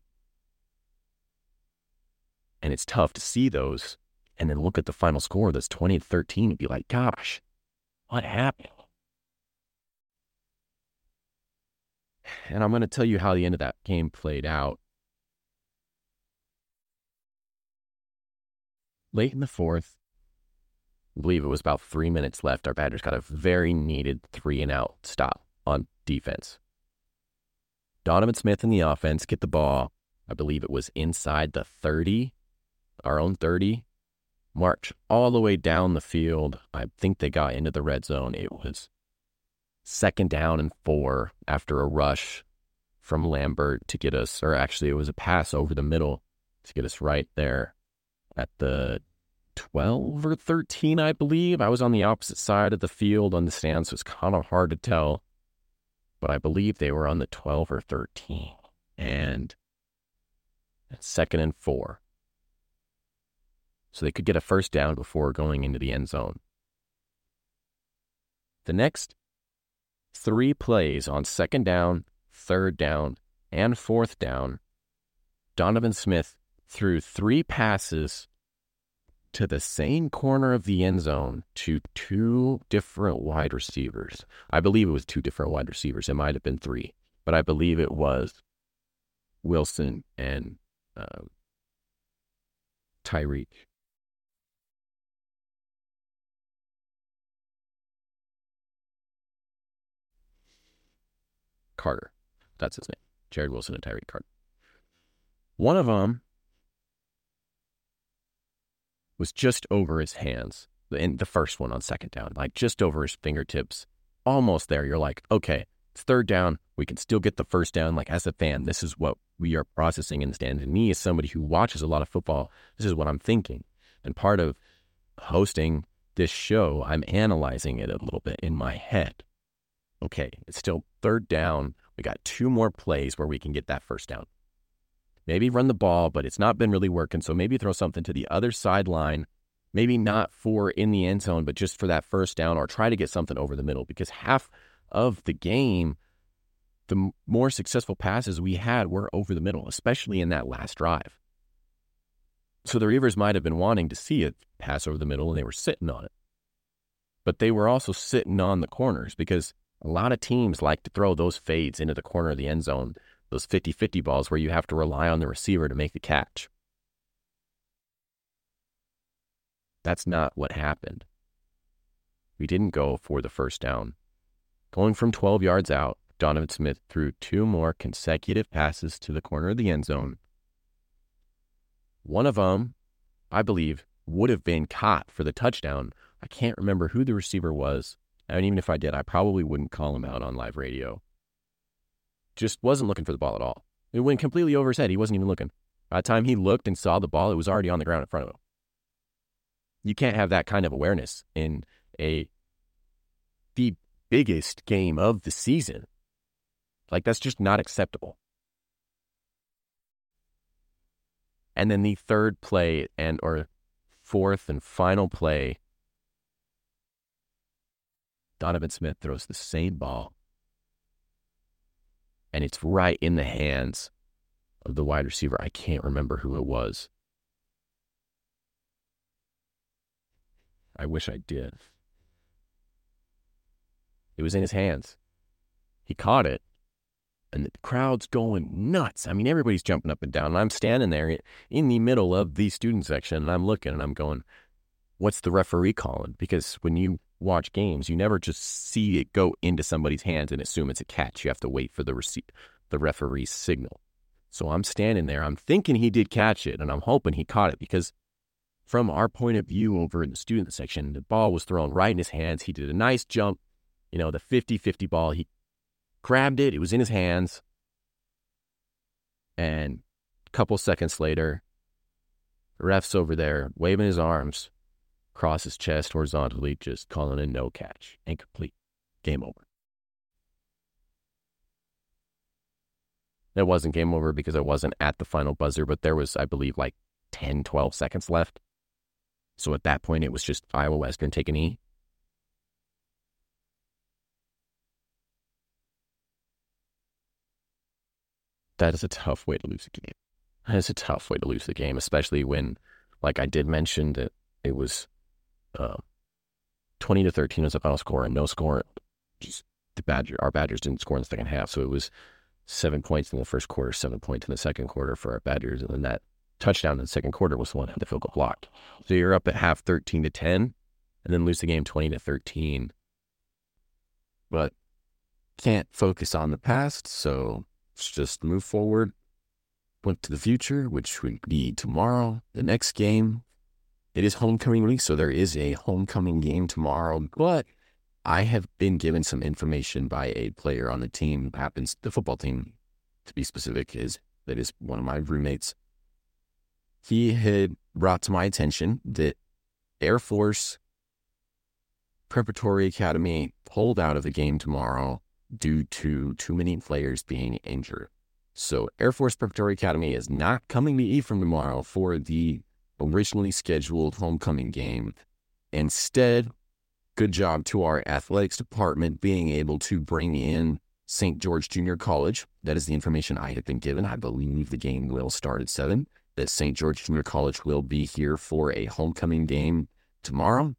And it's tough to see those and then look at the final score that's 20 to 13 and be like, gosh, what happened? And I'm going to tell you how the end of that game played out. Late in the fourth, Believe it was about three minutes left. Our Badgers got a very needed three and out stop on defense. Donovan Smith in the offense get the ball. I believe it was inside the 30, our own 30. March all the way down the field. I think they got into the red zone. It was second down and four after a rush from Lambert to get us, or actually, it was a pass over the middle to get us right there at the 12 or 13, I believe. I was on the opposite side of the field on the stand, so it's kind of hard to tell. But I believe they were on the 12 or 13. And second and four. So they could get a first down before going into the end zone. The next three plays on second down, third down, and fourth down, Donovan Smith threw three passes to the same corner of the end zone to two different wide receivers. I believe it was two different wide receivers. It might have been three, but I believe it was Wilson and uh, Tyreek. Carter. That's his name. Jared Wilson and Tyreek Carter. One of them was just over his hands. In the first one on second down, like just over his fingertips, almost there. You're like, okay, it's third down. We can still get the first down. Like as a fan, this is what we are processing in the stand. And me, as somebody who watches a lot of football, this is what I'm thinking. And part of hosting this show, I'm analyzing it a little bit in my head. Okay, it's still third down. We got two more plays where we can get that first down maybe run the ball, but it's not been really working. So maybe throw something to the other sideline, maybe not for in the end zone, but just for that first down or try to get something over the middle because half of the game, the more successful passes we had were over the middle, especially in that last drive. So the Reivers might have been wanting to see it pass over the middle and they were sitting on it. But they were also sitting on the corners because a lot of teams like to throw those fades into the corner of the end zone those 50 50 balls where you have to rely on the receiver to make the catch. That's not what happened. We didn't go for the first down. Going from 12 yards out, Donovan Smith threw two more consecutive passes to the corner of the end zone. One of them, I believe, would have been caught for the touchdown. I can't remember who the receiver was. And even if I did, I probably wouldn't call him out on live radio just wasn't looking for the ball at all. It went completely over his head. He wasn't even looking. By the time he looked and saw the ball, it was already on the ground in front of him. You can't have that kind of awareness in a the biggest game of the season. Like that's just not acceptable. And then the third play and or fourth and final play, Donovan Smith throws the same ball and it's right in the hands of the wide receiver. I can't remember who it was. I wish I did. It was in his hands. He caught it, and the crowd's going nuts. I mean, everybody's jumping up and down. And I'm standing there in the middle of the student section and I'm looking and I'm going, what's the referee calling? Because when you watch games, you never just see it go into somebody's hands and assume it's a catch. You have to wait for the receipt, the referee's signal. So I'm standing there. I'm thinking he did catch it and I'm hoping he caught it because from our point of view over in the student section, the ball was thrown right in his hands. He did a nice jump, you know, the 50 50 ball. He grabbed it, it was in his hands. And a couple seconds later, the ref's over there waving his arms across his chest horizontally, just calling a no catch. Incomplete. Game over. It wasn't game over because it wasn't at the final buzzer, but there was, I believe, like 10, 12 seconds left. So at that point, it was just Iowa Western take an E. That is a tough way to lose a game. That is a tough way to lose the game, especially when, like I did mention, that it was uh, 20 to 13 was the final score and no score. Just the Badger, our Badgers didn't score in the second half. So it was seven points in the first quarter, seven points in the second quarter for our Badgers. And then that touchdown in the second quarter was the one that field goal blocked. So you're up at half 13 to 10 and then lose the game 20 to 13. But can't focus on the past. So let's just move forward. Look to the future, which would be tomorrow, the next game. It is homecoming week, so there is a homecoming game tomorrow. But I have been given some information by a player on the team, happens the football team to be specific, is that is one of my roommates he had brought to my attention that Air Force Preparatory Academy pulled out of the game tomorrow due to too many players being injured. So Air Force Preparatory Academy is not coming to Ephraim tomorrow for the originally scheduled homecoming game. Instead, good job to our athletics department being able to bring in St. George Junior College. That is the information I have been given. I believe the game will start at 7 that St. George Junior College will be here for a homecoming game tomorrow.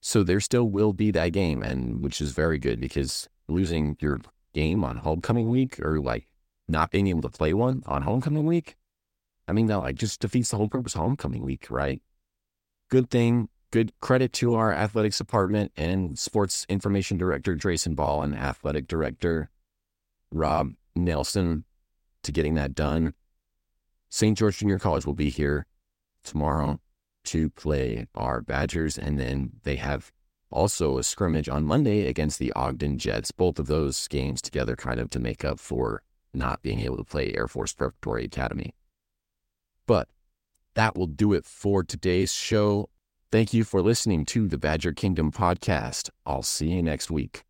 So there still will be that game, and which is very good because losing your game on homecoming week or like not being able to play one on homecoming week, I mean, that like just defeats the whole purpose of homecoming week, right? Good thing, good credit to our athletics department and sports information director, Drayson Ball, and athletic director, Rob Nelson, to getting that done. St. George Junior College will be here tomorrow to play our Badgers, and then they have also a scrimmage on Monday against the Ogden Jets. Both of those games together kind of to make up for not being able to play Air Force Preparatory Academy. But that will do it for today's show. Thank you for listening to the Badger Kingdom podcast. I'll see you next week.